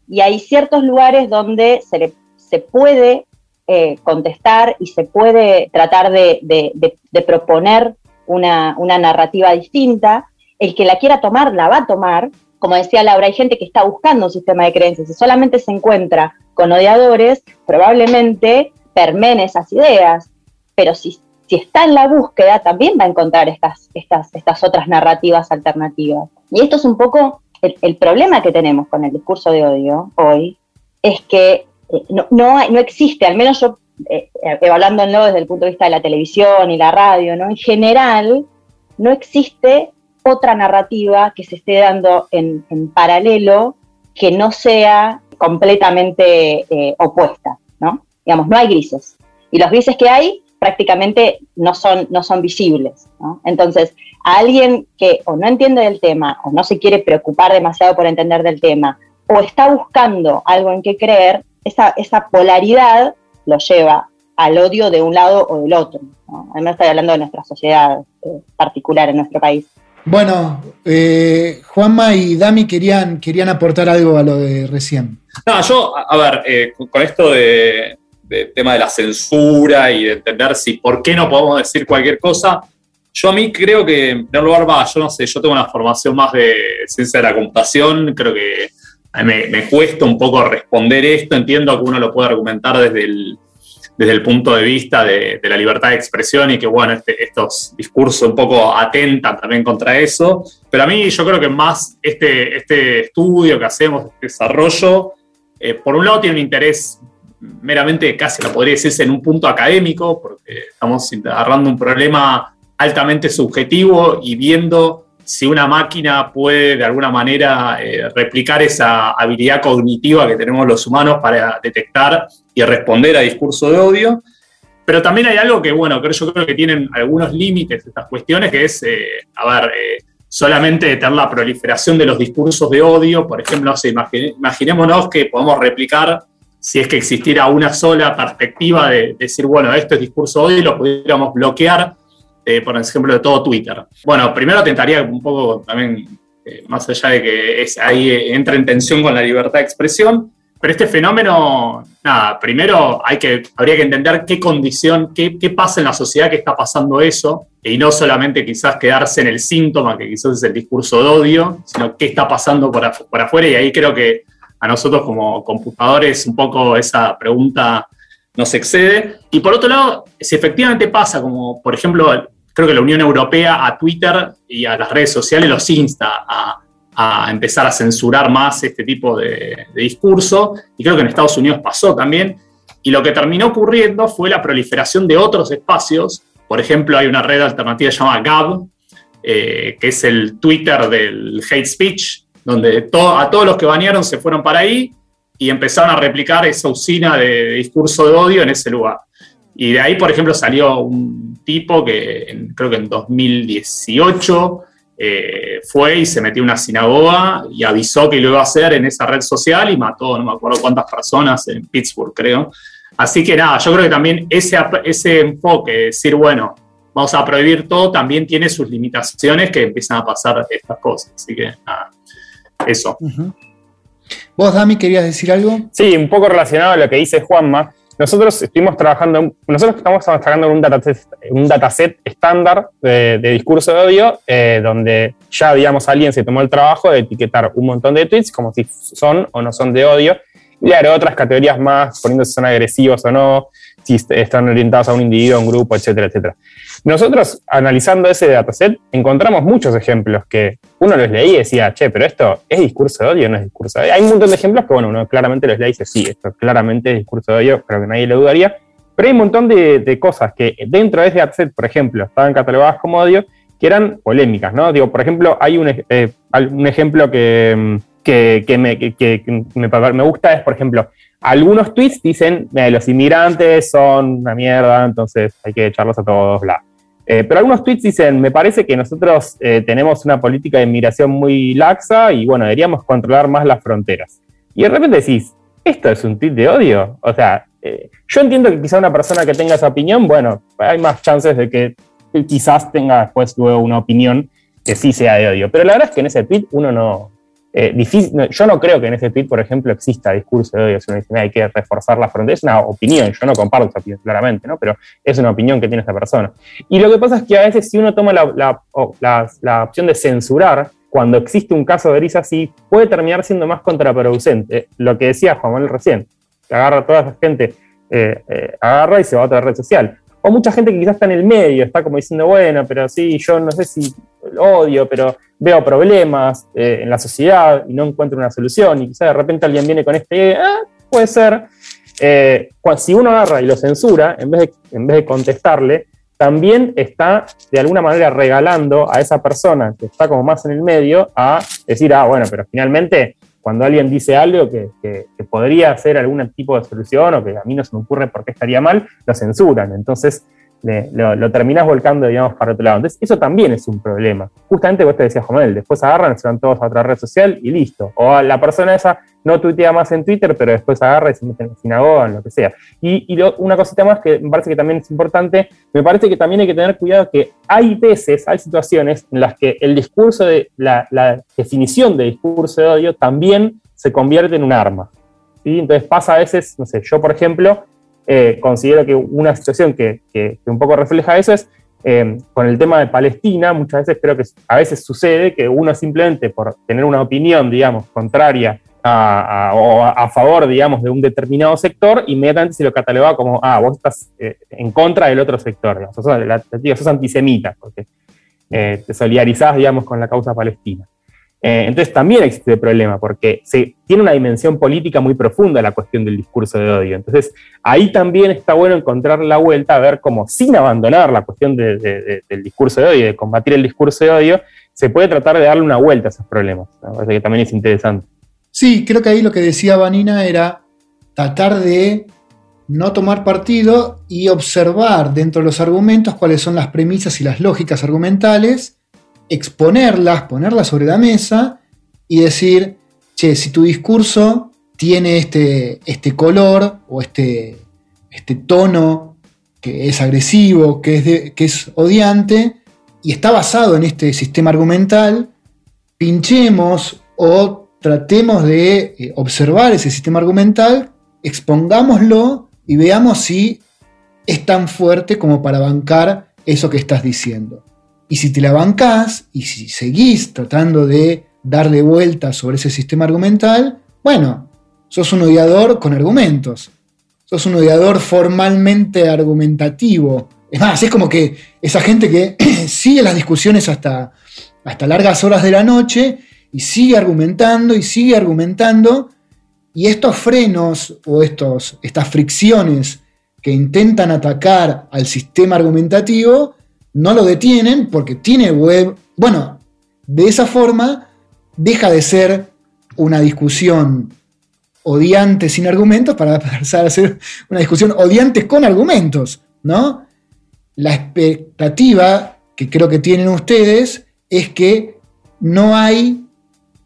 y hay ciertos lugares donde se, puede eh, contestar y se puede tratar de, proponer una, narrativa distinta. El que la quiera tomar, la va a tomar. Como decía Laura, hay gente que está buscando un sistema de creencias y solamente se encuentra con odiadores, probablemente permen esas ideas. Pero si, está en la búsqueda, también va a encontrar estas otras narrativas alternativas. Y esto es un poco el, problema que tenemos con el discurso de odio hoy, es que eh, no, no, existe, al menos yo, eh, evaluándolo desde el punto de vista de la televisión y la radio, ¿no? en general no existe otra narrativa que se esté dando en, paralelo que no sea completamente eh, opuesta, ¿no? Digamos, no hay grises. Y los grises que hay prácticamente no son, no son visibles. ¿no? Entonces, a alguien que o no entiende del tema, o no se quiere preocupar demasiado por entender del tema, o está buscando algo en qué creer, esa, esa polaridad lo lleva al odio de un lado o del otro. ¿no? Además estoy hablando de nuestra sociedad eh, particular en nuestro país. Bueno, eh, Juanma y Dami querían, querían aportar algo a lo de recién. No, yo, a ver, eh, con esto de, de, tema de la censura y de entender si por qué no podemos decir cualquier cosa, yo a mí creo que, en primer lugar, va, yo no sé, yo tengo una formación más de ciencia de la computación, creo que me, cuesta un poco responder esto, entiendo que uno lo puede argumentar desde el, desde el punto de vista de, la libertad de expresión y que, bueno, este, estos discursos un poco atentan también contra eso, pero a mí yo creo que más este, este estudio que hacemos, este desarrollo, eh, por un lado tiene un interés meramente, casi lo podría decirse, en un punto académico, porque estamos agarrando un problema altamente subjetivo y viendo si una máquina puede de alguna manera eh, replicar esa habilidad cognitiva que tenemos los humanos para detectar y responder a discurso de odio. Pero también hay algo que, bueno, yo creo que tienen algunos límites estas cuestiones, que es, eh, a ver, eh, solamente tener la proliferación de los discursos de odio. Por ejemplo, imaginémonos que podemos replicar, si es que existiera una sola perspectiva de, decir, bueno, esto es discurso de odio y lo pudiéramos bloquear, eh, por ejemplo, de todo Twitter. Bueno, primero tentaría un poco también, eh, más allá de que es, ahí entra en tensión con la libertad de expresión, pero este fenómeno, nada, primero hay que, habría que entender qué condición, qué, qué, pasa en la sociedad que está pasando eso, y no solamente quizás quedarse en el síntoma, que quizás es el discurso de odio, sino qué está pasando por, afuera, y ahí creo que a nosotros como computadores un poco esa pregunta nos excede. Y por otro lado, si efectivamente pasa, como por ejemplo, creo que la Unión Europea a Twitter y a las redes sociales los insta a empezar a censurar más este tipo de, discurso, y creo que en Estados Unidos pasó también, y lo que terminó ocurriendo fue la proliferación de otros espacios, por ejemplo, hay una red alternativa llamada Gab, eh, que es el Twitter del hate speech, donde a todos los que banearon se fueron para ahí y empezaron a replicar esa usina de discurso de odio en ese lugar. Y de ahí, por ejemplo, salió un tipo que creo que en 2018 eh, fue y se metió en una sinagoga y avisó que lo iba a hacer en esa red social y mató no me acuerdo cuántas personas en Pittsburgh, creo. Así que nada, yo creo que también ese, ese enfoque, decir, bueno, vamos a prohibir todo, también tiene sus limitaciones que empiezan a pasar estas cosas. Así que nada, eso. ¿Vos, Dami, querías decir algo? Sí, un poco relacionado a lo que dice Juanma. Nosotros estuvimos trabajando, nosotros estamos trabajando en un dataset, un dataset estándar de, discurso de odio, eh, donde ya, digamos, alguien se tomó el trabajo de etiquetar un montón de tweets como si son o no son de odio, y haré otras categorías más, poniendo si son agresivos o no, si están orientados a un individuo, a un grupo, etcétera, etcétera. Nosotros, analizando ese dataset, encontramos muchos ejemplos que uno los leía y decía, che, pero esto es discurso de odio no es discurso de odio. Hay un montón de ejemplos que, bueno, uno claramente los leía y dice, sí, esto claramente es discurso de odio, pero que nadie le dudaría. Pero hay un montón de, cosas que dentro de ese dataset, por ejemplo, estaban catalogadas como odio, que eran polémicas, ¿no? Digo, por ejemplo, hay un, eh, un ejemplo que, me, que, me, me, gusta, es, por ejemplo, algunos tweets dicen, los inmigrantes son una mierda, entonces hay que echarlos a todos, bla. Eh, pero algunos tweets dicen, me parece que nosotros eh, tenemos una política de inmigración muy laxa y bueno, deberíamos controlar más las fronteras. Y de repente decís, ¿esto es un tweet de odio? O sea, eh, yo entiendo que quizá una persona que tenga esa opinión, bueno, hay más chances de que quizás tenga después luego una opinión que sí sea de odio. Pero la verdad es que en ese tweet uno no, eh, yo no creo que en ese tweet, por ejemplo, exista discurso de odio. Si uno dice, hay que reforzar la frontera, es una opinión, yo no comparto esa opinión claramente, ¿no? pero es una opinión que tiene esta persona. Y lo que pasa es que a veces si uno toma la, opción de censurar, cuando existe un caso de gris así, puede terminar siendo más contraproducente. Lo que decía Juan Manuel recién, que agarra a toda esa gente, eh, eh, agarra y se va a otra red social. O mucha gente que quizás está en el medio, está como diciendo, bueno, pero sí, yo no sé si odio, pero veo problemas eh, en la sociedad y no encuentro una solución, y quizás de repente alguien viene con este, ah, puede ser. Eh, si uno agarra y lo censura, en vez, de, en vez de contestarle, también está de alguna manera regalando a esa persona que está como más en el medio a decir, ah, bueno, pero finalmente cuando alguien dice algo que, que, podría ser algún tipo de solución o que a mí no se me ocurre por qué estaría mal, lo censuran. Entonces, lo, lo, terminás volcando, digamos, para otro lado. Entonces, eso también es un problema. Justamente vos te decías, Jomel, después agarran, se van todos a otra red social y listo. O la persona esa no tuitea más en Twitter, pero después agarra y se mete en la sinagoga, en lo que sea. Y, una cosita más que me parece que también es importante, me parece que también hay que tener cuidado que hay veces, hay situaciones en las que el discurso de, la, definición de discurso de odio también se convierte en un arma. ¿sí? Entonces pasa a veces, no sé, yo por ejemplo, eh, considero que una situación que, un poco refleja eso es eh, con el tema de Palestina, muchas veces creo que a veces sucede que uno simplemente por tener una opinión, digamos, contraria a, o a, favor, digamos, de un determinado sector, inmediatamente se lo cataloga como, ah, vos estás eh, en contra del otro sector, sos, sos antisemita, porque te solidarizás, digamos, con la causa palestina. Eh, entonces también existe el problema, porque se, tiene una dimensión política muy profunda la cuestión del discurso de odio. Entonces ahí también está bueno encontrar la vuelta a ver cómo, sin abandonar la cuestión del discurso de odio, de combatir el discurso de odio, se puede tratar de darle una vuelta a esos problemas. Me parece que también es interesante. Sí, creo que ahí lo que decía Vanina era tratar de no tomar partido y observar dentro de los argumentos cuáles son las premisas y las lógicas argumentales exponerlas, ponerlas sobre la mesa y decir, che, si tu discurso tiene este, este color o este, este tono que es agresivo, que es, que es odiante, y está basado en este sistema argumental, pinchemos o tratemos de eh, observar ese sistema argumental, expongámoslo y veamos si es tan fuerte como para bancar eso que estás diciendo. Y si te la bancás y si seguís tratando de darle vuelta sobre ese sistema argumental, bueno, sos un odiador con argumentos. Sos un odiador formalmente argumentativo. Es más, es como que esa gente que *clears throat* sigue las discusiones hasta, hasta largas horas de la noche y sigue argumentando y sigue argumentando. Y estos frenos o estos, estas fricciones que intentan atacar al sistema argumentativo no lo detienen porque tiene web. Bueno, de esa forma deja de ser una discusión odiante sin argumentos para *laughs* pasar a ser una discusión odiante con argumentos, ¿no? La expectativa que creo que tienen ustedes es que no hay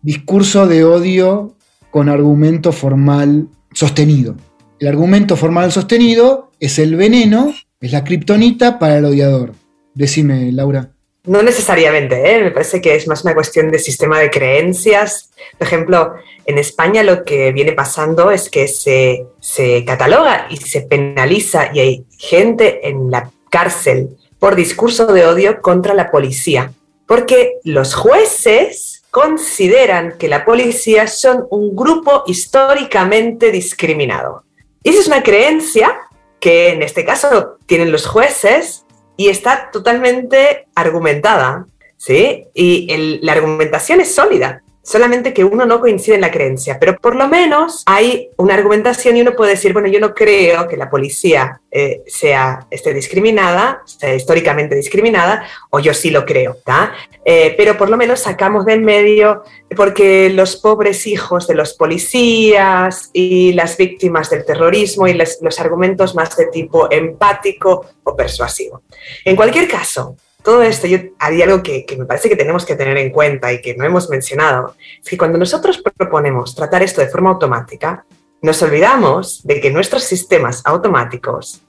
discurso de odio con argumento formal sostenido. El argumento formal sostenido es el veneno, es la kriptonita para el odiador. Decime, Laura. No necesariamente, ¿eh? me parece que es más una cuestión de sistema de creencias. Por ejemplo, en España lo que viene pasando es que se, se cataloga y se penaliza y hay gente en la cárcel por discurso de odio contra la policía, porque los jueces consideran que la policía son un grupo históricamente discriminado. Y esa es una creencia que en este caso tienen los jueces y está totalmente argumentada, ¿sí? Y la argumentación es sólida solamente que uno no coincide en la creencia, pero por lo menos hay una argumentación y uno puede decir, bueno, yo no creo que la policía eh, sea esté discriminada, sea históricamente discriminada, o yo sí lo creo, eh, pero por lo menos sacamos del medio, porque los pobres hijos de los policías y las víctimas del terrorismo y los argumentos más de tipo empático o persuasivo. En cualquier caso, todo esto, yo haría algo que, me parece que tenemos que tener en cuenta y que no hemos mencionado, es que cuando nosotros proponemos tratar esto de forma automática, nos olvidamos de que nuestros sistemas automáticos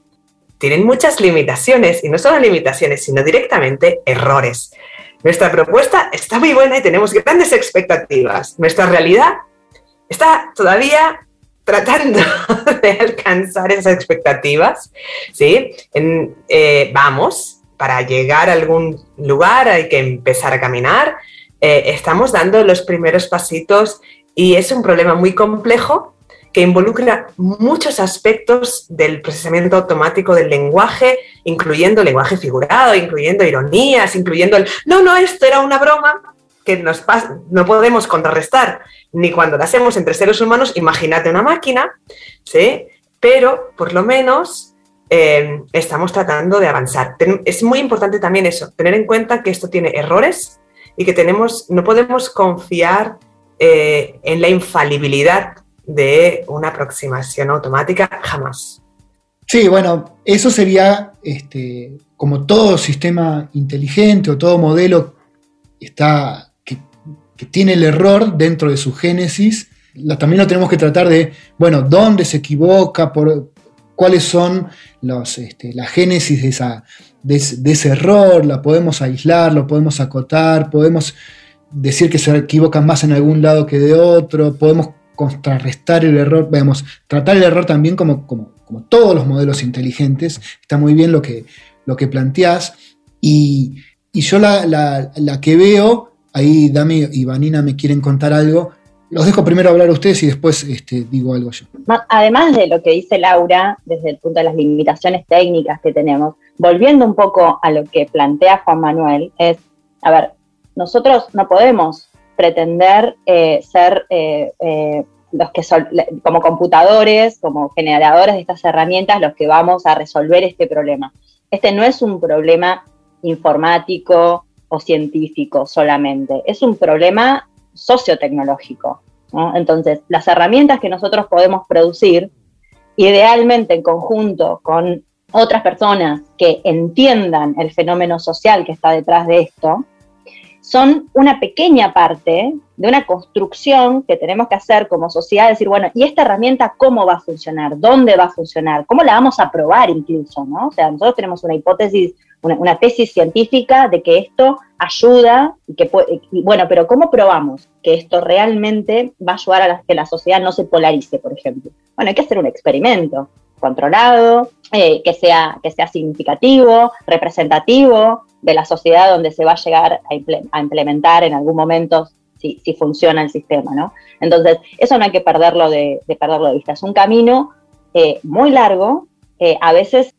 tienen muchas limitaciones, y no solo limitaciones, sino directamente errores. Nuestra propuesta está muy buena y tenemos grandes expectativas. Nuestra realidad está todavía tratando *laughs* de alcanzar esas expectativas, ¿sí? Eh, vamos, para llegar a algún lugar hay que empezar a caminar. Eh, estamos dando los primeros pasitos y es un problema muy complejo que involucra muchos aspectos del procesamiento automático del lenguaje, incluyendo lenguaje figurado, incluyendo ironías, incluyendo el, no, no, esto era una broma, que nos no podemos contrarrestar ni cuando lo hacemos entre seres humanos, imagínate una máquina, ¿sí? Pero por lo menos eh, estamos tratando de avanzar. es muy importante también eso, tener en cuenta que esto tiene errores y que tenemos, no podemos confiar eh, en la infalibilidad de una aproximación automática jamás. Sí, bueno, eso sería este, como todo sistema inteligente o todo modelo está, que, tiene el error dentro de su génesis. también lo tenemos que tratar de, bueno, dónde se equivoca, por, cuáles son los, este, la génesis de, esa, de, ese error, la podemos aislar, lo podemos acotar, podemos decir que se equivocan más en algún lado que de otro, podemos contrarrestar el error, veamos, tratar el error también como, como, todos los modelos inteligentes, está muy bien lo que, lo que planteás, y, yo la, la, que veo, ahí Dami y Vanina me quieren contar algo, los dejo primero hablar a ustedes y después este, digo algo yo. Además de lo que dice Laura, desde el punto de las limitaciones técnicas que tenemos, volviendo un poco a lo que plantea Juan Manuel, es, a ver, nosotros no podemos pretender eh, ser eh, eh, los que son, como computadores, como generadores de estas herramientas, los que vamos a resolver este problema. Este no es un problema informático o científico solamente, es un problema sociotecnológico. Entonces, las herramientas que nosotros podemos producir, idealmente en conjunto con otras personas que entiendan el fenómeno social que está detrás de esto, son una pequeña parte de una construcción que tenemos que hacer como sociedad, decir, bueno, ¿y esta herramienta cómo va a funcionar? ¿Dónde va a funcionar? ¿Cómo la vamos a probar incluso? ¿no? O sea, nosotros tenemos una hipótesis, una, tesis científica de que esto ayuda y que bueno, pero ¿cómo probamos que esto realmente va a ayudar a que la sociedad no se polarice, por ejemplo? Bueno, hay que hacer un experimento controlado, eh, que, sea, que sea significativo, representativo de la sociedad donde se va a llegar a, implementar en algún momento si, funciona el sistema, ¿no? Entonces, eso no hay que perderlo de, perderlo de vista. Es un camino eh, muy largo, eh, a veces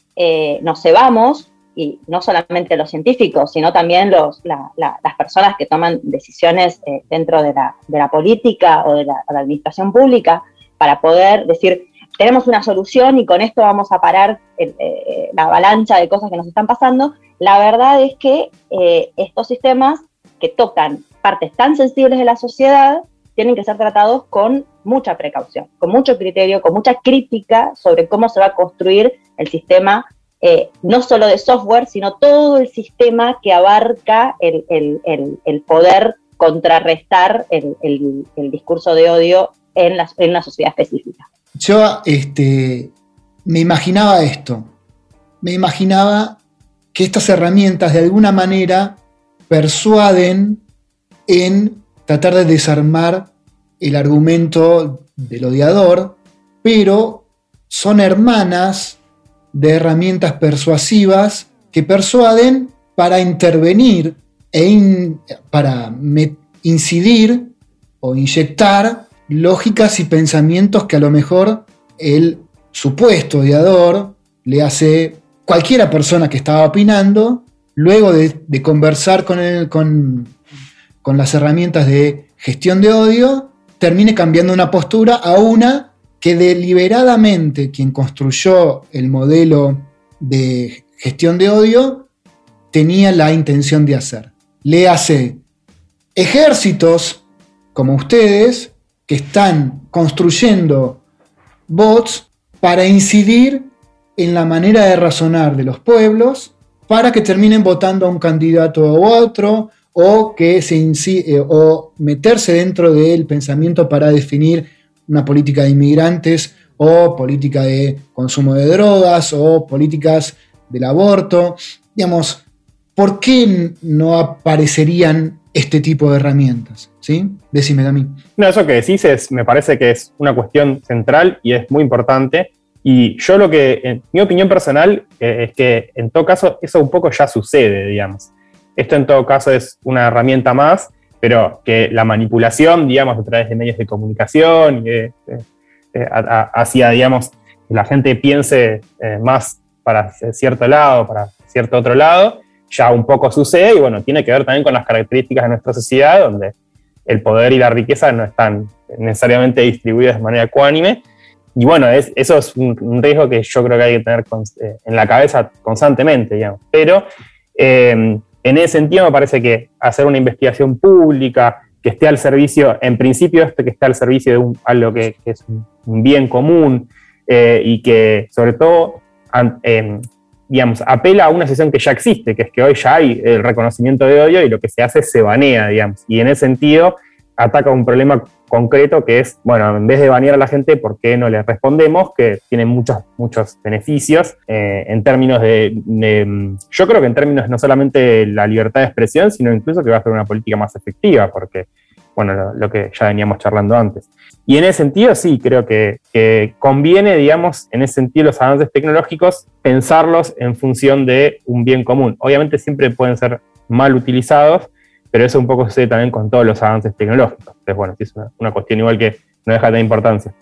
nos cebamos, y no solamente los científicos, sino también los, las personas que toman decisiones dentro de la, política o de la administración pública, para poder decir, tenemos una solución y con esto vamos a parar eh, la avalancha de cosas que nos están pasando. La verdad es que eh, estos sistemas que tocan partes tan sensibles de la sociedad tienen que ser tratados con mucha precaución, con mucho criterio, con mucha crítica sobre cómo se va a construir el sistema, eh, no solo de software, sino todo el sistema que abarca el, poder contrarrestar el, discurso de odio en, en una sociedad específica. Yo este, me imaginaba esto, me imaginaba que estas herramientas de alguna manera persuaden en tratar de desarmar el argumento del odiador, pero son hermanas de herramientas persuasivas que persuaden para intervenir e para incidir o inyectar lógicas y pensamientos que a lo mejor el supuesto odiador le hace cualquiera persona que estaba opinando, luego de, conversar con, con, con las herramientas de gestión de odio, termine cambiando una postura a una que deliberadamente quien construyó el modelo de gestión de odio tenía la intención de hacer. Le hace ejércitos como ustedes que están construyendo bots para incidir en la manera de razonar de los pueblos para que terminen votando a un candidato u otro o que se eh, o meterse dentro del pensamiento para definir una política de inmigrantes o política de consumo de drogas o políticas del aborto. Digamos, ¿por qué no aparecerían este tipo de herramientas? ¿Sí? Decime, mí. No, eso que decís es, me parece que es una cuestión central y es muy importante. Y yo lo que, en mi opinión personal, eh, es que en todo caso eso un poco ya sucede, digamos. Esto en todo caso es una herramienta más, pero que la manipulación, digamos, a través de medios de comunicación, eh, eh, hacia, digamos, que la gente piense más para cierto lado, para cierto otro lado, ya un poco sucede y bueno, tiene que ver también con las características de nuestra sociedad, donde el poder y la riqueza no están necesariamente distribuidas de manera ecuánime. Y bueno, es, eso es un, riesgo que yo creo que hay que tener eh, en la cabeza constantemente, digamos. Pero eh, en ese sentido me parece que hacer una investigación pública que esté al servicio, en principio esto que esté al servicio de un, algo que, es un, bien común eh, y que sobre todo digamos, apela a una sesión que ya existe, que es que hoy ya hay el reconocimiento de odio y lo que se hace se banea, digamos. Y en ese sentido ataca un problema concreto que es, bueno, en vez de banear a la gente, ¿por qué no le respondemos? Que tiene muchos, muchos beneficios eh, en términos de, yo creo que en términos no solamente de la libertad de expresión, sino incluso que va a ser una política más efectiva, porque, bueno, lo que ya veníamos charlando antes. Y en ese sentido, sí, creo que, conviene, digamos, en ese sentido los avances tecnológicos, pensarlos en función de un bien común. Obviamente siempre pueden ser mal utilizados, pero eso un poco sucede también con todos los avances tecnológicos. Entonces, bueno, es una, cuestión igual que no deja de importancia.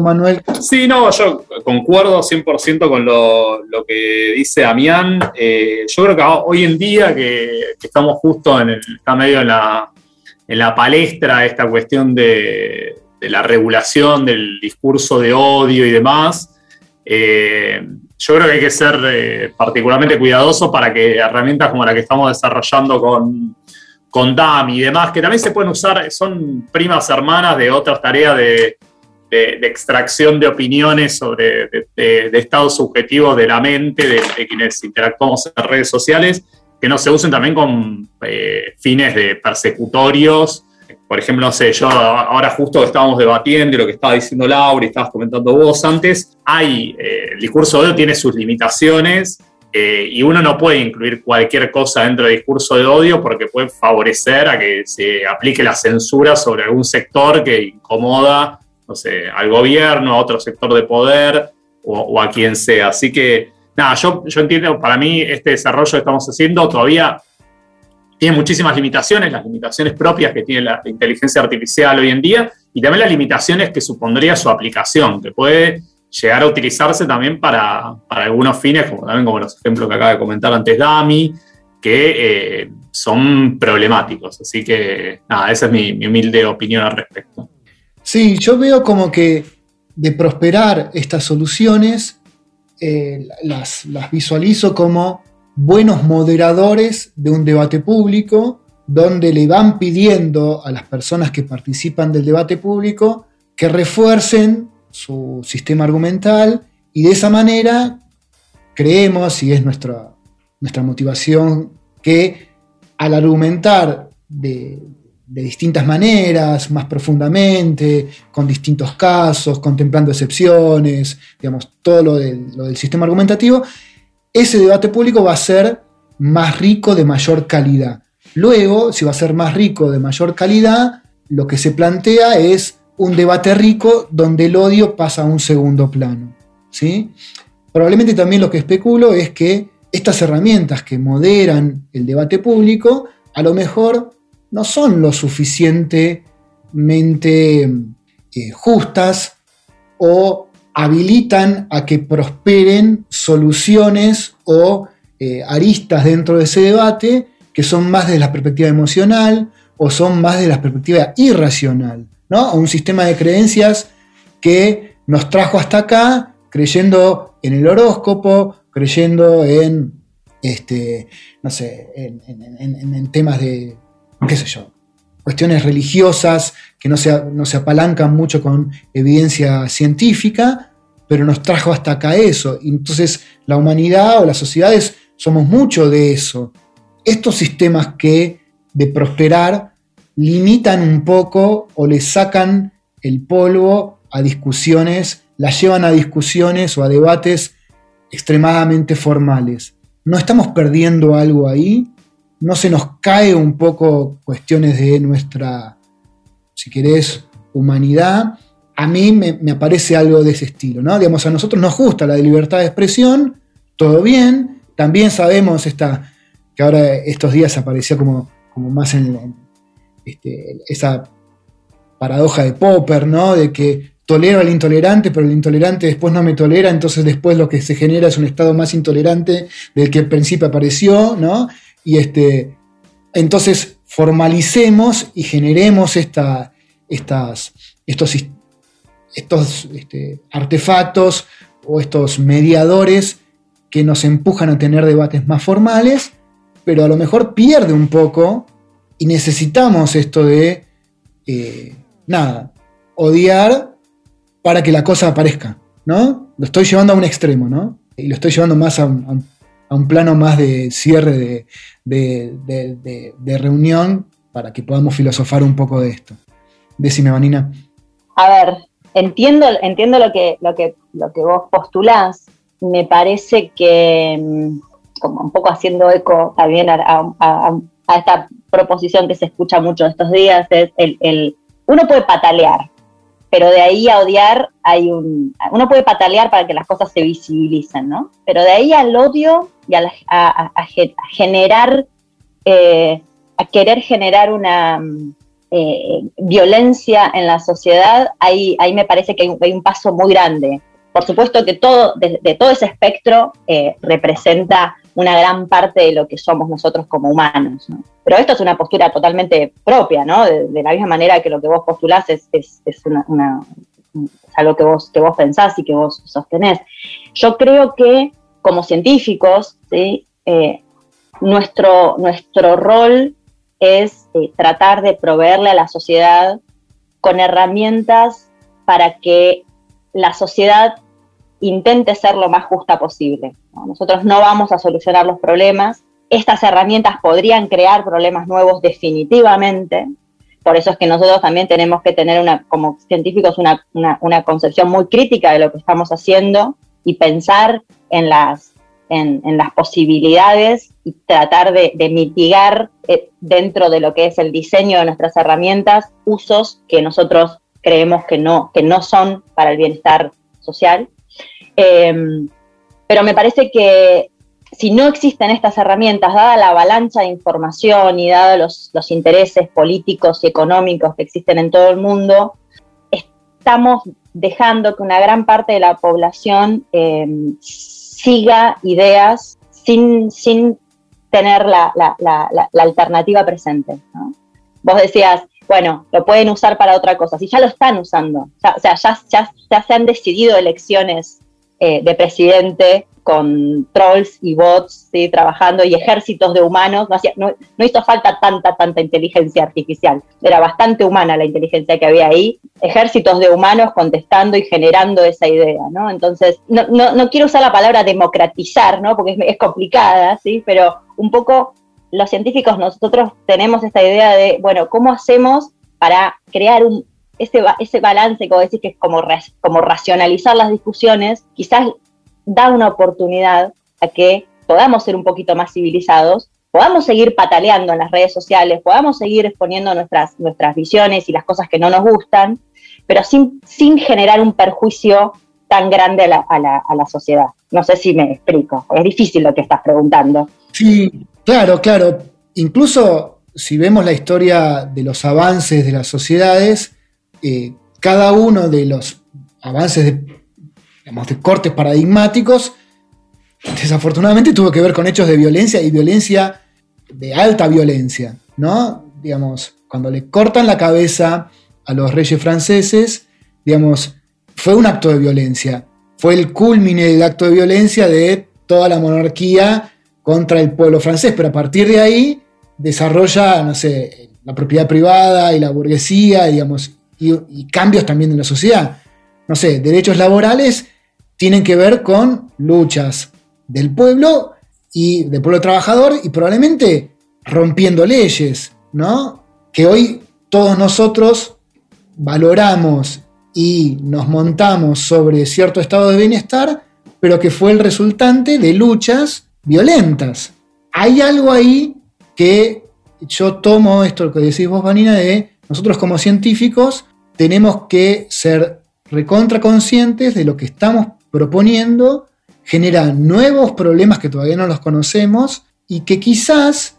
Manuel. Sí, no, yo concuerdo 100% con lo, que dice Damián. Eh, yo creo que hoy en día, que, estamos justo en el, está medio en la, en la palestra esta cuestión de, de la regulación del discurso de odio y demás, eh, yo creo que hay que ser eh, particularmente cuidadosos para que herramientas como la que estamos desarrollando con, con DAM y demás, que también se pueden usar, son primas hermanas de otras tareas de, extracción de opiniones sobre de, estados subjetivos de la mente, de, quienes interactuamos en redes sociales, que no se usen también con eh, fines de persecutorios. Por ejemplo, no sé, yo ahora justo estábamos debatiendo lo que estaba diciendo Laura y estabas comentando vos antes, hay, eh, el discurso de odio tiene sus limitaciones eh, y uno no puede incluir cualquier cosa dentro del discurso de odio porque puede favorecer a que se aplique la censura sobre algún sector que incomoda, no sé, al gobierno, a otro sector de poder o, o a quien sea. Así que nada, yo, yo entiendo, para mí este desarrollo que estamos haciendo todavía tiene muchísimas limitaciones, las limitaciones propias que tiene la inteligencia artificial hoy en día y también las limitaciones que supondría su aplicación, que puede llegar a utilizarse también para, algunos fines, como también como los ejemplos que acaba de comentar antes Dami, que eh, son problemáticos. Así que nada, esa es mi humilde opinión al respecto. Sí, yo veo como que de prosperar estas soluciones, eh, las, visualizo como buenos moderadores de un debate público, donde le van pidiendo a las personas que participan del debate público que refuercen su sistema argumental y de esa manera creemos, y es nuestra, nuestra motivación, que al argumentar de, de distintas maneras, más profundamente, con distintos casos, contemplando excepciones, digamos, todo lo del, sistema argumentativo, ese debate público va a ser más rico, de mayor calidad. Luego, si va a ser más rico, de mayor calidad, lo que se plantea es un debate rico donde el odio pasa a un segundo plano. ¿sí? Probablemente también lo que especulo es que estas herramientas que moderan el debate público, a lo mejor no son lo suficientemente eh, justas o habilitan a que prosperen soluciones o eh, aristas dentro de ese debate que son más de la perspectiva emocional o son más de la perspectiva irracional, ¿no? un sistema de creencias que nos trajo hasta acá creyendo en el horóscopo, creyendo en, este, no sé, en temas de qué sé yo, cuestiones religiosas que no se, no se apalancan mucho con evidencia científica, pero nos trajo hasta acá eso. entonces la humanidad o las sociedades somos mucho de eso. Estos sistemas que de prosperar limitan un poco o le sacan el polvo a discusiones, las llevan a discusiones o a debates extremadamente formales. ¿No estamos perdiendo algo ahí? no se nos cae un poco cuestiones de nuestra, si querés, humanidad, a mí me, aparece algo de ese estilo, ¿no? Digamos, a nosotros nos gusta la libertad de expresión, todo bien, también sabemos esta, que ahora estos días aparecía como, como más en, este, esa paradoja de Popper, ¿no? De que tolero al intolerante, pero el intolerante después no me tolera, entonces después lo que se genera es un estado más intolerante del que al principio apareció, ¿no? Y este, entonces formalicemos y generemos esta, estas, estos, estos este, artefactos o estos mediadores que nos empujan a tener debates más formales, pero a lo mejor pierde un poco y necesitamos esto de, eh, nada, odiar para que la cosa aparezca, ¿no? Lo estoy llevando a un extremo, ¿no? Y lo estoy llevando más a un, plano más de cierre de, reunión para que podamos filosofar un poco de esto. Decime, Vanina. A ver, entiendo, entiendo lo, que, lo, que, lo que vos postulás. Me parece que, mm, como un poco haciendo eco también a, esta proposición que se escucha mucho estos días, es el, el uno puede patalear, pero de ahí a odiar hay un... Uno puede patalear para que las cosas se visibilicen, ¿no? Pero de ahí al odio y a, generar, eh, a querer generar una eh, violencia en la sociedad, ahí, ahí me parece que hay un, paso muy grande. Por supuesto que todo, de, todo ese espectro eh, representa una gran parte de lo que somos nosotros como humanos. Pero esto es una postura totalmente propia, ¿no? De, la misma manera que lo que vos postulás es, es, algo que vos, que vos pensás y que vos sostenés. Yo creo que como científicos. Eh, nuestro, nuestro rol es eh, tratar de proveerle a la sociedad con herramientas para que la sociedad intente ser lo más justa posible. Nosotros no vamos a solucionar los problemas, estas herramientas podrían crear problemas nuevos definitivamente. Por eso es que nosotros también tenemos que tener una, como científicos una, una, concepción muy crítica de lo que estamos haciendo y pensar en las, en, en las posibilidades y tratar de, de mitigar eh, dentro de lo que es el diseño de nuestras herramientas usos que nosotros creemos que no, que no son para el bienestar social. Eh, pero me parece que si no existen estas herramientas, dada la avalancha de información y dada los, intereses políticos y económicos que existen en todo el mundo, estamos dejando que una gran parte de la población em, siga ideas sin, sin tener la, alternativa presente. Vos decías, bueno, lo pueden usar para otra cosa, si ya lo están usando, o sea, ya, ya, se han decidido elecciones eh, de presidente con trolls y bots ¿sí? trabajando y ejércitos de humanos. No, no, hizo falta tanta, tanta inteligencia artificial. Era bastante humana la inteligencia que había ahí. Ejércitos de humanos contestando y generando esa idea. ¿no? Entonces, no, no, quiero usar la palabra democratizar, ¿no? porque es, complicada, ¿sí? pero un poco los científicos nosotros tenemos esta idea de, bueno, ¿cómo hacemos para crear un, ese, ese balance, como decís, que es como, como racionalizar las discusiones, quizás da una oportunidad a que podamos ser un poquito más civilizados, podamos seguir pataleando en las redes sociales, podamos seguir exponiendo nuestras, nuestras visiones y las cosas que no nos gustan, pero sin, sin generar un perjuicio tan grande a la, a, la, a la, sociedad. No sé si me explico, es difícil lo que estás preguntando. Sí, claro, claro. Incluso si vemos la historia de los avances de las sociedades, eh, cada uno de los avances de de cortes paradigmáticos, desafortunadamente tuvo que ver con hechos de violencia y violencia de alta violencia, ¿no? Digamos, cuando le cortan la cabeza a los reyes franceses, digamos, fue un acto de violencia, fue el culmine del acto de violencia de toda la monarquía contra el pueblo francés, pero a partir de ahí desarrolla, no sé, la propiedad privada y la burguesía, digamos, y, y cambios también en la sociedad. No sé, derechos laborales tienen que ver con luchas del pueblo y del pueblo trabajador y probablemente rompiendo leyes, ¿no? Que hoy todos nosotros valoramos y nos montamos sobre cierto estado de bienestar, pero que fue el resultante de luchas violentas. Hay algo ahí que yo tomo esto que decís vos, Vanina, de nosotros como científicos tenemos que ser recontra conscientes de lo que estamos proponiendo genera nuevos problemas que todavía no los conocemos y que quizás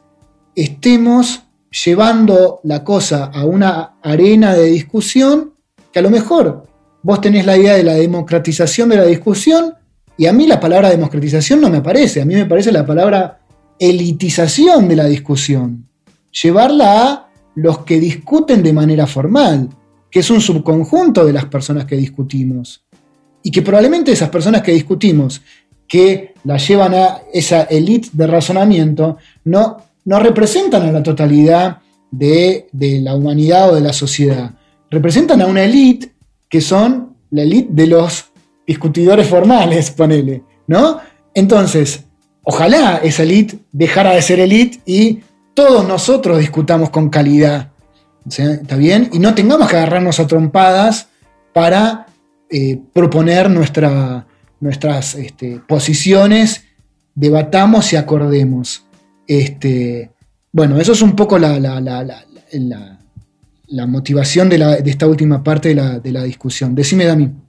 estemos llevando la cosa a una arena de discusión que a lo mejor vos tenés la idea de la democratización de la discusión y a mí la palabra democratización no me parece, a mí me parece la palabra elitización de la discusión, llevarla a los que discuten de manera formal, que es un subconjunto de las personas que discutimos y que probablemente esas personas que discutimos, que la llevan a esa élite de razonamiento, no, no representan a la totalidad de, la humanidad o de la sociedad. Representan a una élite que son la élite de los discutidores formales, ponele, ¿no? Entonces, ojalá esa élite dejara de ser élite y todos nosotros discutamos con calidad, ¿está bien? Y no tengamos que agarrarnos a trompadas para eh, proponer nuestra, nuestras este, posiciones, debatamos y acordemos. Este, bueno, eso es un poco la, la, motivación de, esta última parte de la, discusión. Decime, Dami.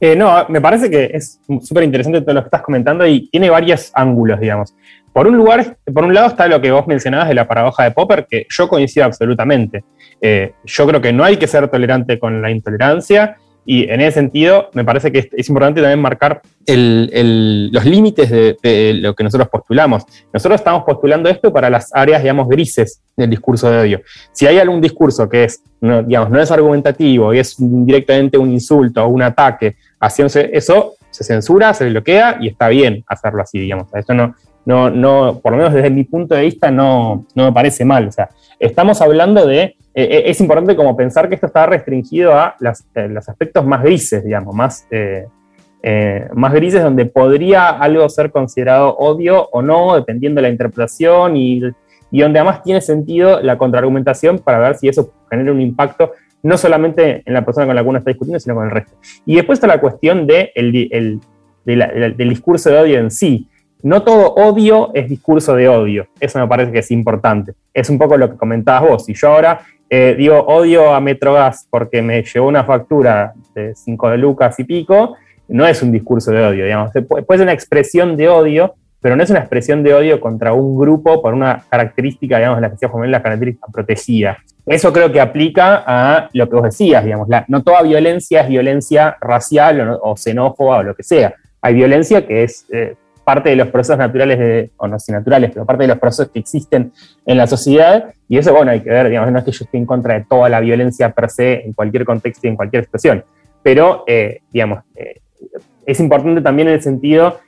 Eh, no, me parece que es súper interesante todo lo que estás comentando y tiene varios ángulos, digamos. Por un, lugar, por un lado está lo que vos mencionabas de la paradoja de Popper, que yo coincido absolutamente. Eh, yo creo que no hay que ser tolerante con la intolerancia y en ese sentido, me parece que es, importante también marcar los límites de, lo que nosotros postulamos. Nosotros estamos postulando esto para las áreas, digamos, grises del discurso de odio. Si hay algún discurso que es, digamos, no es argumentativo y es directamente un insulto o un ataque hacia eso, se censura, se bloquea y está bien hacerlo así, digamos. Esto no, no, no, por lo menos desde mi punto de vista, no, no me parece mal. O sea, estamos hablando de eh, eh, es importante como pensar que esto está restringido a eh, los aspectos más grises, digamos, más, más grises donde podría algo ser considerado odio o no, dependiendo de la interpretación y, y donde además tiene sentido la contraargumentación para ver si eso genera un impacto no solamente en la persona con la que uno está discutiendo, sino con el resto. Y después está la cuestión de el, del discurso de odio en sí. No todo odio es discurso de odio. Eso me parece que es importante. Es un poco lo que comentabas vos. Si yo ahora eh, digo odio a Metrogas porque me llevó una factura de 5 de lucas y pico, no es un discurso de odio, digamos. Puede ser una expresión de odio, pero no es una expresión de odio contra un grupo por una característica, digamos, la que sea la característica protegida. Eso creo que aplica a lo que vos decías, digamos, no toda violencia es violencia racial o, xenófoba o lo que sea. Hay violencia que es eh, parte de los procesos naturales, de, o no si naturales, pero parte de los procesos que existen en la sociedad, y eso, bueno, hay que ver, digamos, no es que yo esté en contra de toda la violencia per se en cualquier contexto y en cualquier expresión, pero, eh, digamos, eh, es importante también en el sentido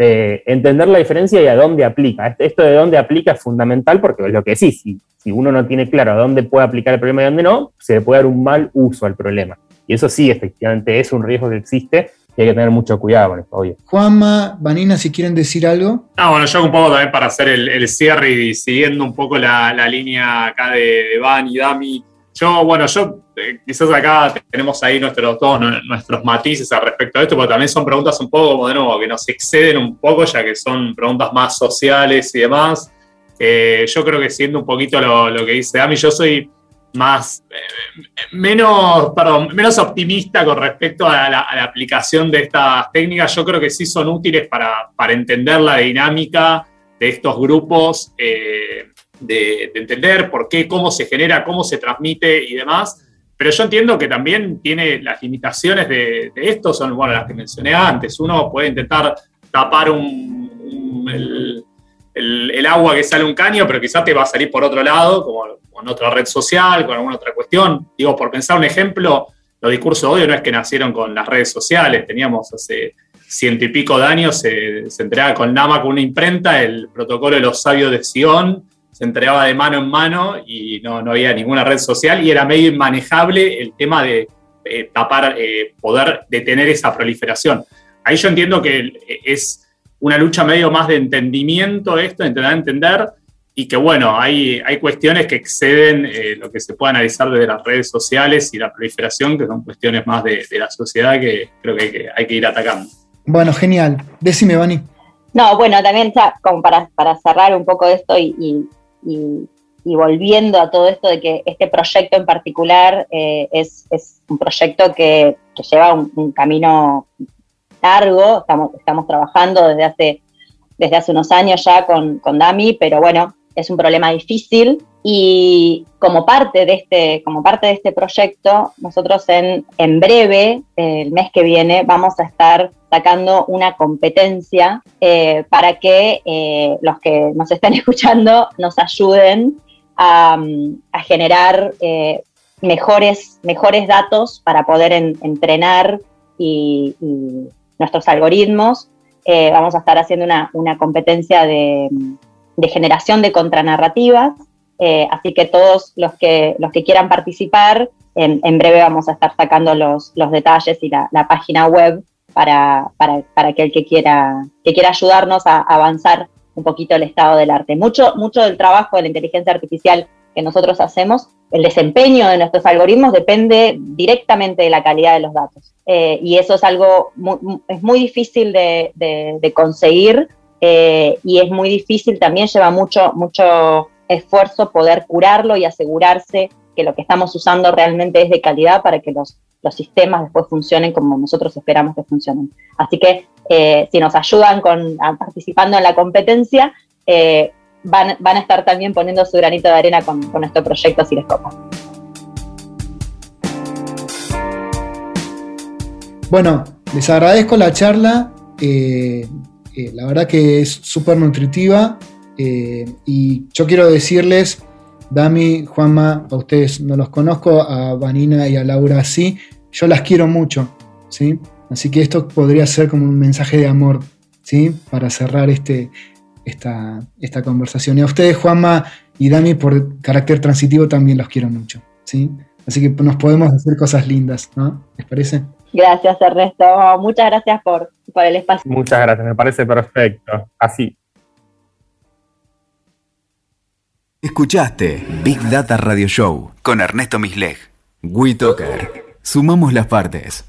de entender la diferencia y a dónde aplica. Esto de dónde aplica es fundamental porque es lo que decís, si, si uno no tiene claro a dónde puede aplicar el problema y dónde no, se le puede dar un mal uso al problema. Y eso sí, efectivamente, es un riesgo que existe y hay que tener mucho cuidado con esto, obvio. Juanma, Vanina, si quieren decir algo. Ah, bueno, yo un poco también para hacer el, cierre y siguiendo un poco la, línea acá de, Van y Dami. Yo, bueno, yo eh, quizás acá tenemos ahí nuestros, todos nuestros matices al respecto de esto, pero también son preguntas un poco, como de nuevo, que nos exceden un poco, ya que son preguntas más sociales y demás. Eh, yo creo que siendo un poquito lo, que dice Dami, yo soy más, eh, menos, menos optimista con respecto a la, aplicación de estas técnicas. Yo creo que sí son útiles para, entender la dinámica de estos grupos, de, entender por qué, cómo se genera, cómo se transmite y demás. Pero yo entiendo que también tiene las limitaciones de, esto, son bueno, las que mencioné antes. Uno puede intentar tapar un, el, agua que sale un caño, pero quizás te va a salir por otro lado, como con otra red social, con alguna otra cuestión. Digo, por pensar un ejemplo, los discursos de odio no es que nacieron con las redes sociales, teníamos hace ciento y pico de años, se, se entregaba con Nama con una imprenta, el protocolo de los sabios de Sion, se entregaba de mano en mano y no, no había ninguna red social y era medio inmanejable el tema de tapar, eh, poder detener esa proliferación. Ahí yo entiendo que es una lucha medio más de entendimiento esto, de intentar entender, y que bueno, hay, hay cuestiones que exceden eh, lo que se puede analizar desde las redes sociales y la proliferación, que son cuestiones más de, la sociedad que creo que hay, que ir atacando. Bueno, genial. Decime, Vani. No, bueno, también como para, cerrar un poco esto y, volviendo a todo esto de que este proyecto en particular eh, es, un proyecto que, lleva un, camino largo, estamos, estamos trabajando desde hace, desde hace unos años ya con, con Dami, pero bueno, es un problema difícil y como parte de este, como parte de este proyecto, nosotros en, en breve, el mes que viene, vamos a estar sacando una competencia eh, para que eh, los que nos estén *laughs* escuchando nos ayuden a, generar eh, mejores, mejores datos para poder entrenar y, nuestros algoritmos. Eh, vamos a estar haciendo una, competencia de, generación de contranarrativas, eh, así que todos los que, los que quieran participar, en, breve vamos a estar sacando los, los detalles y la, página web para, para, que el que quiera, que quiera ayudarnos a avanzar un poquito el estado del arte. Mucho, mucho del trabajo de la inteligencia artificial que nosotros hacemos, el desempeño de nuestros algoritmos depende directamente de la calidad de los datos. Eh, y eso es algo, muy, es muy difícil de, conseguir eh, y es muy difícil, también lleva mucho, mucho esfuerzo poder curarlo y asegurarse que lo que estamos usando realmente es de calidad para que los, los sistemas después funcionen como nosotros esperamos que funcionen. Así que eh, si nos ayudan con, participando en la competencia, van, a estar también poniendo su granito de arena con, con este proyecto si les. Bueno, les agradezco la charla. Eh, eh, la verdad que es súper nutritiva. Eh, y yo quiero decirles, Dami, Juanma, a ustedes no los conozco, a Vanina y a Laura sí, yo las quiero mucho. ¿sí? Así que esto podría ser como un mensaje de amor ¿sí? para cerrar este, esta, esta conversación. Y a ustedes, Juanma y Dami, por carácter transitivo también los quiero mucho. ¿sí? Así que nos podemos hacer cosas lindas, ¿no? ¿Les parece? Gracias, Ernesto. Muchas gracias por, por el espacio. Muchas gracias, me parece perfecto. Así. Escuchaste Big Data Radio Show con Ernesto Misleg. WeToker. Sumamos las partes.